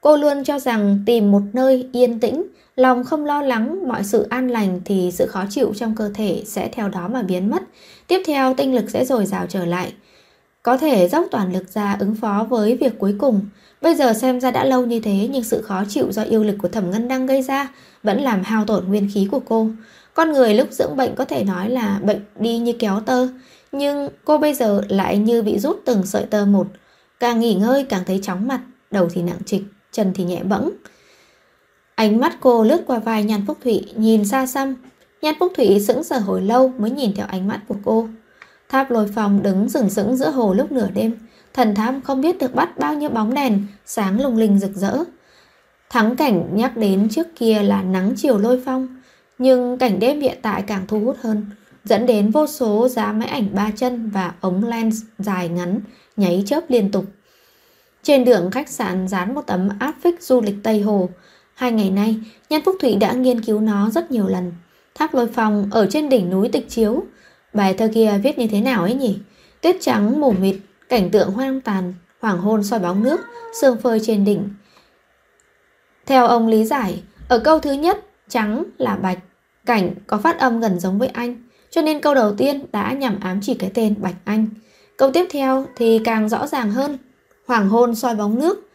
Cô luôn cho rằng tìm một nơi yên tĩnh, lòng không lo lắng mọi sự an lành thì sự khó chịu trong cơ thể sẽ theo đó mà biến mất. Tiếp theo tinh lực sẽ dồi dào trở lại. Có thể dốc toàn lực ra ứng phó với việc cuối cùng. Bây giờ xem ra đã lâu như thế nhưng sự khó chịu do yêu lực của thẩm ngân đang gây ra vẫn làm hao tổn nguyên khí của cô. Con người lúc dưỡng bệnh có thể nói là bệnh đi như kéo tơ, nhưng cô bây giờ lại như bị rút từng sợi tơ một. Càng nghỉ ngơi càng thấy chóng mặt, đầu thì nặng trịch, chân thì nhẹ bẫng. Ánh mắt cô lướt qua vai Nhan Phúc Thụy, nhìn xa xăm. Nhan Phúc Thụy sững sờ hồi lâu mới nhìn theo ánh mắt của cô. Tháp lôi phòng đứng sừng sững giữa hồ lúc nửa đêm. Thần tham không biết được bắt bao nhiêu bóng đèn, sáng lung linh rực rỡ. Thắng cảnh nhắc đến trước kia là nắng chiều lôi phong, nhưng cảnh đêm hiện tại càng thu hút hơn, dẫn đến vô số giá máy ảnh ba chân và ống lens dài ngắn, nháy chớp liên tục. Trên đường khách sạn dán một tấm áp phích du lịch Tây Hồ. Hai ngày nay, Nhan Phúc thụy đã nghiên cứu nó rất nhiều lần. Tháp lôi phong ở trên đỉnh núi tịch chiếu. Bài thơ kia viết như thế nào ấy nhỉ? Tuyết trắng mù mịt, cảnh tượng hoang tàn, hoàng hôn soi bóng nước, sương phơi trên đỉnh. Theo ông lý giải, ở câu thứ nhất, trắng là bạch, cảnh có phát âm gần giống với anh, cho nên câu đầu tiên đã nhằm ám chỉ cái tên Bạch Anh. Câu tiếp theo thì càng rõ ràng hơn, hoàng hôn soi bóng nước.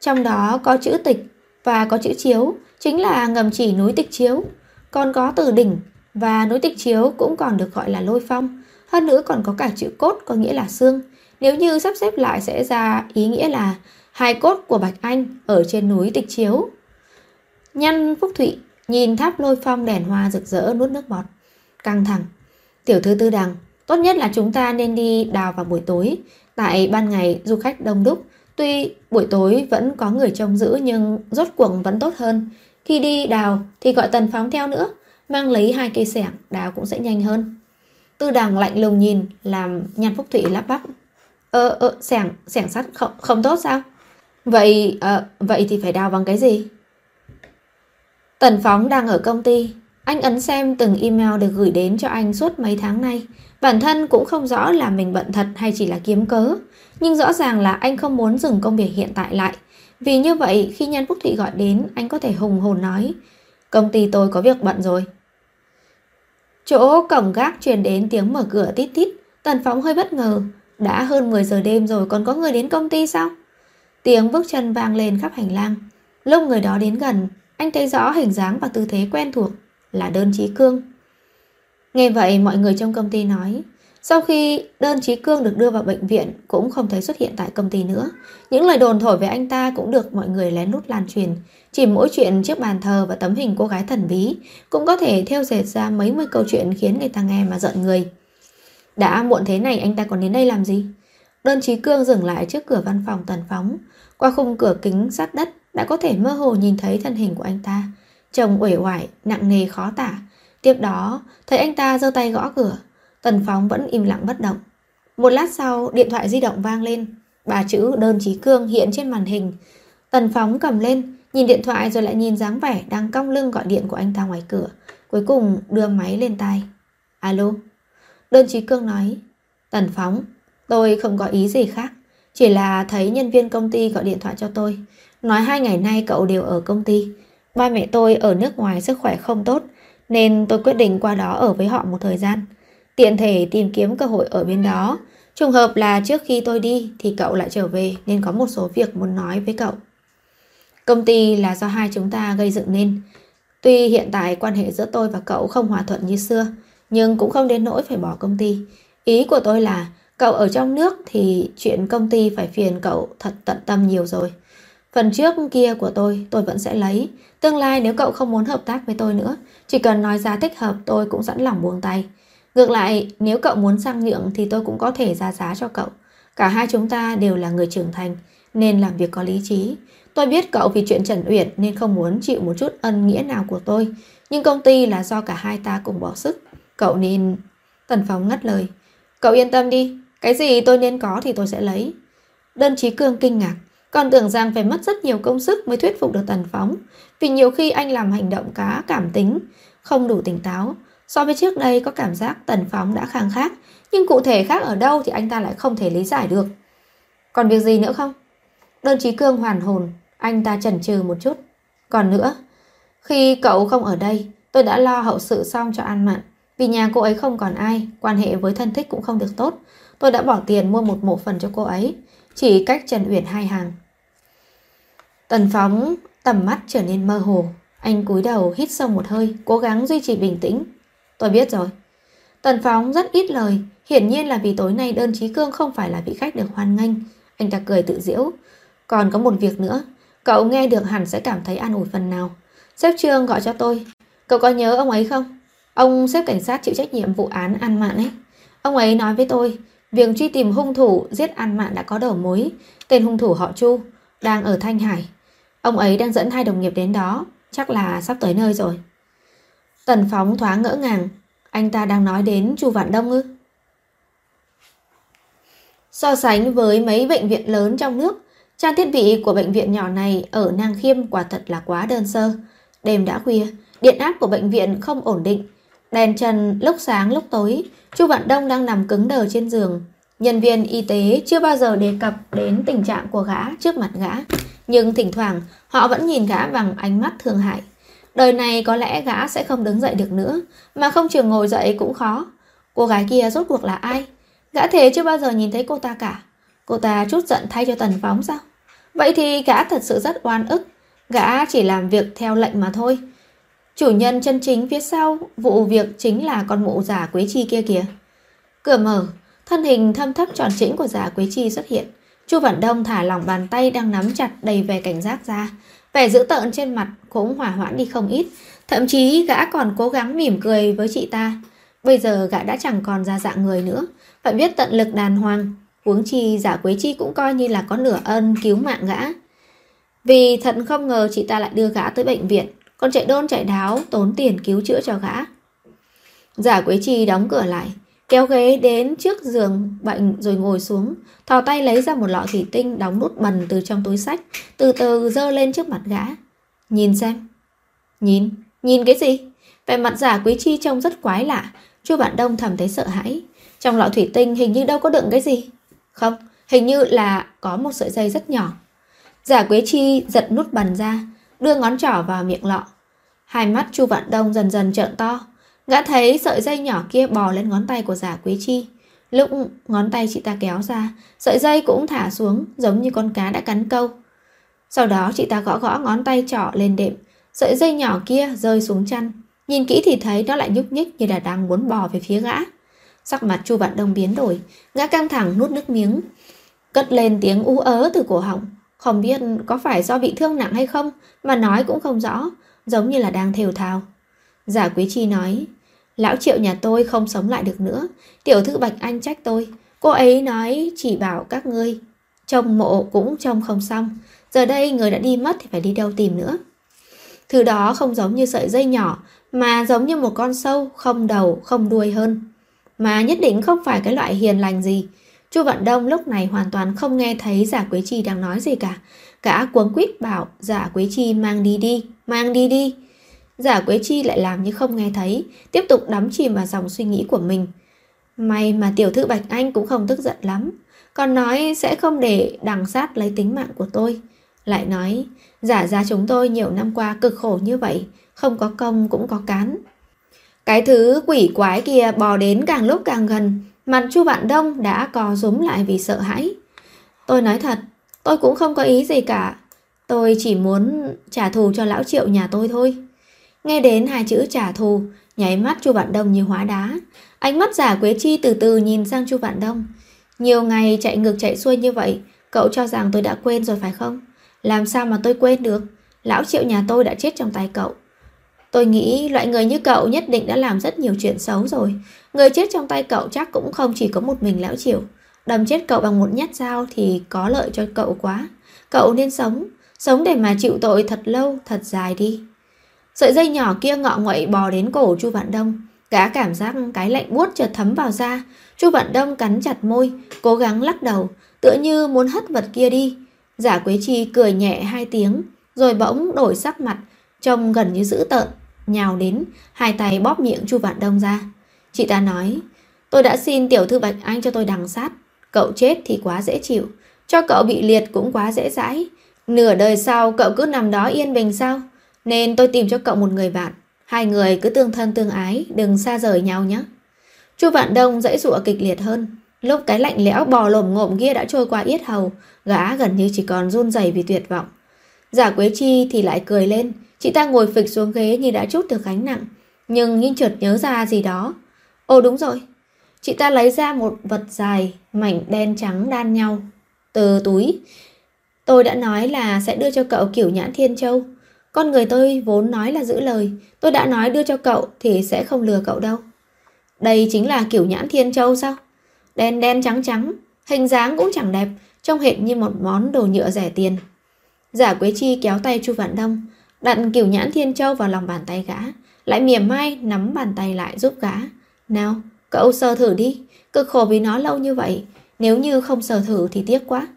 Trong đó có chữ tịch và có chữ chiếu, chính là ngầm chỉ núi tịch chiếu. Còn có từ đỉnh và núi tịch chiếu cũng còn được gọi là lôi phong. Hơn nữa còn có cả chữ cốt có nghĩa là xương. Nếu như sắp xếp lại sẽ ra ý nghĩa là hai cốt của Bạch Anh ở trên núi tịch chiếu. Nhân Phúc Thụy nhìn tháp lôi phong đèn hoa rực rỡ nuốt nước bọt. Căng thẳng. Tiểu thư tư đằng, tốt nhất là chúng ta nên đi đào vào buổi tối. Tại ban ngày du khách đông đúc, tuy buổi tối vẫn có người trông giữ nhưng rốt cuộc vẫn tốt hơn. Khi đi đào thì gọi tần phóng theo nữa, mang lấy hai cây sẻng, đào cũng sẽ nhanh hơn. Tư đằng lạnh lùng nhìn, làm nhàn phúc thủy lắp bắp. Ơ, ờ, sẻng, sẻng sắt không, không tốt sao? Vậy, ờ, vậy thì phải đào bằng cái gì? Tần Phóng đang ở công ty, anh ấn xem từng email được gửi đến cho anh suốt mấy tháng nay. Bản thân cũng không rõ là mình bận thật hay chỉ là kiếm cớ. Nhưng rõ ràng là anh không muốn dừng công việc hiện tại lại. Vì như vậy khi Nhân Phúc Thị gọi đến anh có thể hùng hồn nói Công ty tôi có việc bận rồi. Chỗ cổng gác truyền đến tiếng mở cửa tít tít. Tần Phóng hơi bất ngờ. Đã hơn 10 giờ đêm rồi còn có người đến công ty sao? Tiếng bước chân vang lên khắp hành lang. Lúc người đó đến gần, anh thấy rõ hình dáng và tư thế quen thuộc là đơn trí cương. Nghe vậy mọi người trong công ty nói, sau khi đơn trí cương được đưa vào bệnh viện cũng không thấy xuất hiện tại công ty nữa. Những lời đồn thổi về anh ta cũng được mọi người lén lút lan truyền. Chỉ mỗi chuyện chiếc bàn thờ và tấm hình cô gái thần bí cũng có thể theo dệt ra mấy mươi câu chuyện khiến người ta nghe mà giận người. Đã muộn thế này anh ta còn đến đây làm gì? Đơn Chí cương dừng lại trước cửa văn phòng tần phóng. Qua khung cửa kính sát đất đã có thể mơ hồ nhìn thấy thân hình của anh ta. Chồng uể oải, nặng nề khó tả. Tiếp đó, thấy anh ta giơ tay gõ cửa. Tần Phóng vẫn im lặng bất động. Một lát sau, điện thoại di động vang lên. Bà chữ đơn Chí cương hiện trên màn hình. Tần Phóng cầm lên, nhìn điện thoại rồi lại nhìn dáng vẻ đang cong lưng gọi điện của anh ta ngoài cửa. Cuối cùng đưa máy lên tai. Alo? Đơn trí cương nói. Tần Phóng, tôi không có ý gì khác. Chỉ là thấy nhân viên công ty gọi điện thoại cho tôi. Nói hai ngày nay cậu đều ở công ty. Ba mẹ tôi ở nước ngoài sức khỏe không tốt, nên tôi quyết định qua đó ở với họ một thời gian. Tiện thể tìm kiếm cơ hội ở bên đó. Trùng hợp là trước khi tôi đi thì cậu lại trở về nên có một số việc muốn nói với cậu. Công ty là do hai chúng ta gây dựng nên. Tuy hiện tại quan hệ giữa tôi và cậu không hòa thuận như xưa, nhưng cũng không đến nỗi phải bỏ công ty. Ý của tôi là cậu ở trong nước thì chuyện công ty phải phiền cậu thật tận tâm nhiều rồi. Phần trước kia của tôi, tôi vẫn sẽ lấy. Tương lai nếu cậu không muốn hợp tác với tôi nữa, chỉ cần nói giá thích hợp tôi cũng sẵn lòng buông tay. Ngược lại, nếu cậu muốn sang nhượng thì tôi cũng có thể ra giá cho cậu. Cả hai chúng ta đều là người trưởng thành, nên làm việc có lý trí. Tôi biết cậu vì chuyện Trần Uyển nên không muốn chịu một chút ân nghĩa nào của tôi. Nhưng công ty là do cả hai ta cùng bỏ sức. Cậu nên... Tần Phóng ngắt lời. Cậu yên tâm đi, Cái gì tôi nên có thì tôi sẽ lấy. Đơn Chí Cương kinh ngạc, còn tưởng rằng phải mất rất nhiều công sức mới thuyết phục được Tần Phóng, vì nhiều khi anh làm hành động cá cảm tính, không đủ tỉnh táo. So với trước đây có cảm giác Tần Phóng đã khang khác, nhưng cụ thể khác ở đâu thì anh ta lại không thể lý giải được. Còn việc gì nữa không? Đơn Chí Cương hoàn hồn, anh ta chần chừ một chút. Còn nữa, khi cậu không ở đây, tôi đã lo hậu sự xong cho An Mạn. Vì nhà cô ấy không còn ai, quan hệ với thân thích cũng không được tốt. Tôi đã bỏ tiền mua một mộ phần cho cô ấy, chỉ cách Trần Uyển hai hàng. Tần Phóng tầm mắt trở nên mơ hồ. Anh cúi đầu hít sâu một hơi, cố gắng duy trì bình tĩnh. Tôi biết rồi. Tần Phóng rất ít lời, hiển nhiên là vì tối nay đơn trí cương không phải là vị khách được hoan nghênh. Anh ta cười tự diễu. Còn có một việc nữa, cậu nghe được hẳn sẽ cảm thấy an ủi phần nào. Sếp Trương gọi cho tôi. Cậu có nhớ ông ấy không? Ông sếp cảnh sát chịu trách nhiệm vụ án An Mạn ấy. Ông ấy nói với tôi, việc truy tìm hung thủ giết An Mạn đã có đầu mối. Tên hung thủ họ Chu, đang ở Thanh Hải. Ông ấy đang dẫn hai đồng nghiệp đến đó, chắc là sắp tới nơi rồi. Tần Phóng thoáng ngỡ ngàng, anh ta đang nói đến Chu Vạn Đông ư? So sánh với mấy bệnh viện lớn trong nước, trang thiết bị của bệnh viện nhỏ này ở Nang Khiêm quả thật là quá đơn sơ. Đêm đã khuya, điện áp của bệnh viện không ổn định. Đèn trần lúc sáng lúc tối, Chu Vạn Đông đang nằm cứng đờ trên giường. Nhân viên y tế chưa bao giờ đề cập đến tình trạng của gã trước mặt gã, nhưng thỉnh thoảng họ vẫn nhìn gã bằng ánh mắt thương hại. Đời này có lẽ gã sẽ không đứng dậy được nữa, mà không chừng ngồi dậy cũng khó. Cô gái kia rốt cuộc là ai? Gã thế chưa bao giờ nhìn thấy cô ta cả. Cô ta chút giận thay cho tần phóng sao? Vậy thì gã thật sự rất oan ức. Gã chỉ làm việc theo lệnh mà thôi. Chủ nhân chân chính phía sau vụ việc chính là con mụ giả Quế Chi kia kìa. Cửa mở, thân hình thâm thấp tròn chỉnh của giả Quế Chi xuất hiện. Chu Vạn Đông thả lỏng bàn tay đang nắm chặt đầy vẻ cảnh giác ra. Vẻ dữ tợn trên mặt cũng hỏa hoãn đi không ít. Thậm chí gã còn cố gắng mỉm cười với chị ta. Bây giờ gã đã chẳng còn ra dạng người nữa. Phải biết tận lực đàn hoàng. Huống chi giả Quế Chi cũng coi như là có nửa ân cứu mạng gã. Vì thật không ngờ chị ta lại đưa gã tới bệnh viện. Còn chạy đôn chạy đáo tốn tiền cứu chữa cho gã. Giả Quế Chi đóng cửa lại. Kéo ghế đến trước giường bệnh rồi ngồi xuống, thò tay lấy ra một lọ thủy tinh đóng nút bần từ trong túi sách, từ từ dơ lên trước mặt gã. Nhìn xem. Nhìn? Nhìn cái gì? Vẻ mặt giả quý chi trông rất quái lạ, chú bạn đông thầm thấy sợ hãi. Trong lọ thủy tinh hình như đâu có đựng cái gì. Không, hình như là có một sợi dây rất nhỏ. Giả Quế Chi giật nút bần ra, đưa ngón trỏ vào miệng lọ. Hai mắt Chu Vạn Đông dần dần trợn to. Gã thấy sợi dây nhỏ kia bò lên ngón tay của giả Quế Chi. Lúc ngón tay chị ta kéo ra, sợi dây cũng thả xuống giống như con cá đã cắn câu. Sau đó chị ta gõ gõ ngón tay trỏ lên đệm, sợi dây nhỏ kia rơi xuống chăn. Nhìn kỹ thì thấy nó lại nhúc nhích như là đang muốn bò về phía gã. Sắc mặt Chu Vạn Đông biến đổi, gã căng thẳng nuốt nước miếng. Cất lên tiếng ú ớ từ cổ họng. Không biết có phải do bị thương nặng hay không, mà nói cũng không rõ, giống như là đang thều thào. Giả Quý Chi nói, Lão triệu nhà tôi không sống lại được nữa. Tiểu thư Bạch Anh trách tôi. Cô ấy nói chỉ bảo các ngươi. Trông mộ cũng trông không xong. Giờ đây người đã đi mất thì phải đi đâu tìm nữa. Thứ đó không giống như sợi dây nhỏ, mà giống như một con sâu, không đầu, không đuôi hơn. Mà nhất định không phải cái loại hiền lành gì. Chu Vận Đông lúc này hoàn toàn không nghe thấy giả Quế Chi đang nói gì cả. Cả cuống quýt bảo giả Quế Chi mang đi đi, mang đi đi. Giả Quế Chi lại làm như không nghe thấy, tiếp tục đắm chìm vào dòng suy nghĩ của mình. May mà tiểu thư Bạch Anh cũng không tức giận lắm, còn nói sẽ không để đằng sát lấy tính mạng của tôi. Lại nói, giả ra chúng tôi nhiều năm qua cực khổ như vậy, không có công cũng có cán. Cái thứ quỷ quái kia bò đến càng lúc càng gần, mặt Chu Vạn Đông đã co rúm lại vì sợ hãi. Tôi nói thật, tôi cũng không có ý gì cả. Tôi chỉ muốn trả thù cho lão triệu nhà tôi thôi. Nghe đến hai chữ trả thù, nháy mắt Chu Vạn Đông như hóa đá. Ánh mắt giả Quế Chi từ từ nhìn sang Chu Vạn Đông. Nhiều ngày chạy ngược chạy xuôi như vậy, cậu cho rằng tôi đã quên rồi phải không? Làm sao mà tôi quên được? Lão triệu nhà tôi đã chết trong tay cậu. Tôi nghĩ loại người như cậu nhất định đã làm rất nhiều chuyện xấu rồi. Người chết trong tay cậu chắc cũng không chỉ có một mình lão triệu. Đâm chết cậu bằng một nhát dao thì có lợi cho cậu quá. Cậu nên sống, sống để mà chịu tội thật lâu, thật dài đi. Sợi dây nhỏ kia ngọ nguậy bò đến cổ Chu Vạn Đông. Gã cảm giác cái lạnh buốt chợt thấm vào da. Chu Vạn Đông cắn chặt môi, cố gắng lắc đầu, tựa như muốn hất vật kia đi. Giả Quế Chi cười nhẹ hai tiếng, rồi bỗng đổi sắc mặt, trông gần như dữ tợn, nhào đến, hai tay bóp miệng Chu Vạn Đông ra. Chị ta nói, tôi đã xin tiểu thư Bạch Anh cho tôi đằng sát, cậu chết thì quá dễ chịu, cho cậu bị liệt cũng quá dễ dãi. Nửa đời sau cậu cứ nằm đó yên bình sao? Nên tôi tìm cho cậu một người bạn. Hai người cứ tương thân tương ái, đừng xa rời nhau nhé. Chu Vạn Đông dãy dụa kịch liệt hơn. Lúc cái lạnh lẽo bò lồm ngộm kia đã trôi qua yết hầu, gã gần như chỉ còn run rẩy vì tuyệt vọng. Giả Quế Chi thì lại cười lên, chị ta ngồi phịch xuống ghế như đã chút được gánh nặng, nhưng nhưng chợt nhớ ra gì đó. Ồ đúng rồi, chị ta lấy ra một vật dài, mảnh đen trắng đan nhau, từ túi. Tôi đã nói là sẽ đưa cho cậu kiểu nhãn thiên châu. Con người tôi vốn nói là giữ lời, tôi đã nói đưa cho cậu thì sẽ không lừa cậu đâu. Đây chính là kiểu nhãn thiên châu sao? Đen đen trắng trắng, hình dáng cũng chẳng đẹp, trông hệt như một món đồ nhựa rẻ tiền. Giả Quế Chi kéo tay Chu Vạn Đông, đặt kiểu nhãn thiên châu vào lòng bàn tay gã, lại mỉa mai nắm bàn tay lại giúp gã. Nào, cậu sờ thử đi, cực khổ vì nó lâu như vậy, nếu như không sờ thử thì tiếc quá.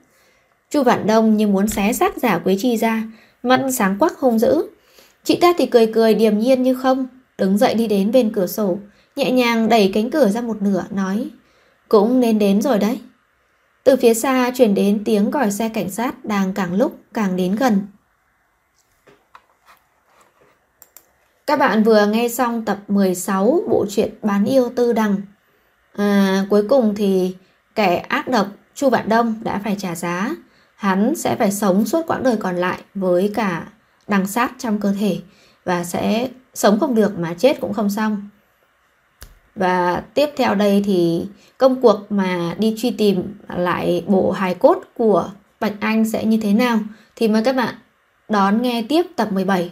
Chu Vạn Đông như muốn xé xác Giả Quế Chi ra, mặt sáng quắc hung dữ. Chị ta thì cười cười điềm nhiên như không, đứng dậy đi đến bên cửa sổ, nhẹ nhàng đẩy cánh cửa ra một nửa, nói Cũng nên đến rồi đấy. Từ phía xa truyền đến tiếng còi xe cảnh sát đang càng lúc càng đến gần. Các bạn vừa nghe xong tập 16 bộ truyện Bán yêu tư đằng. À, cuối cùng thì kẻ ác độc Chu Vạn Đông đã phải trả giá. Hắn sẽ phải sống suốt quãng đời còn lại với cả đằng sát trong cơ thể và sẽ sống không được mà chết cũng không xong. Và tiếp theo đây thì công cuộc mà đi truy tìm lại bộ hài cốt của Bạch Anh sẽ như thế nào thì mời các bạn đón nghe tiếp tập 17.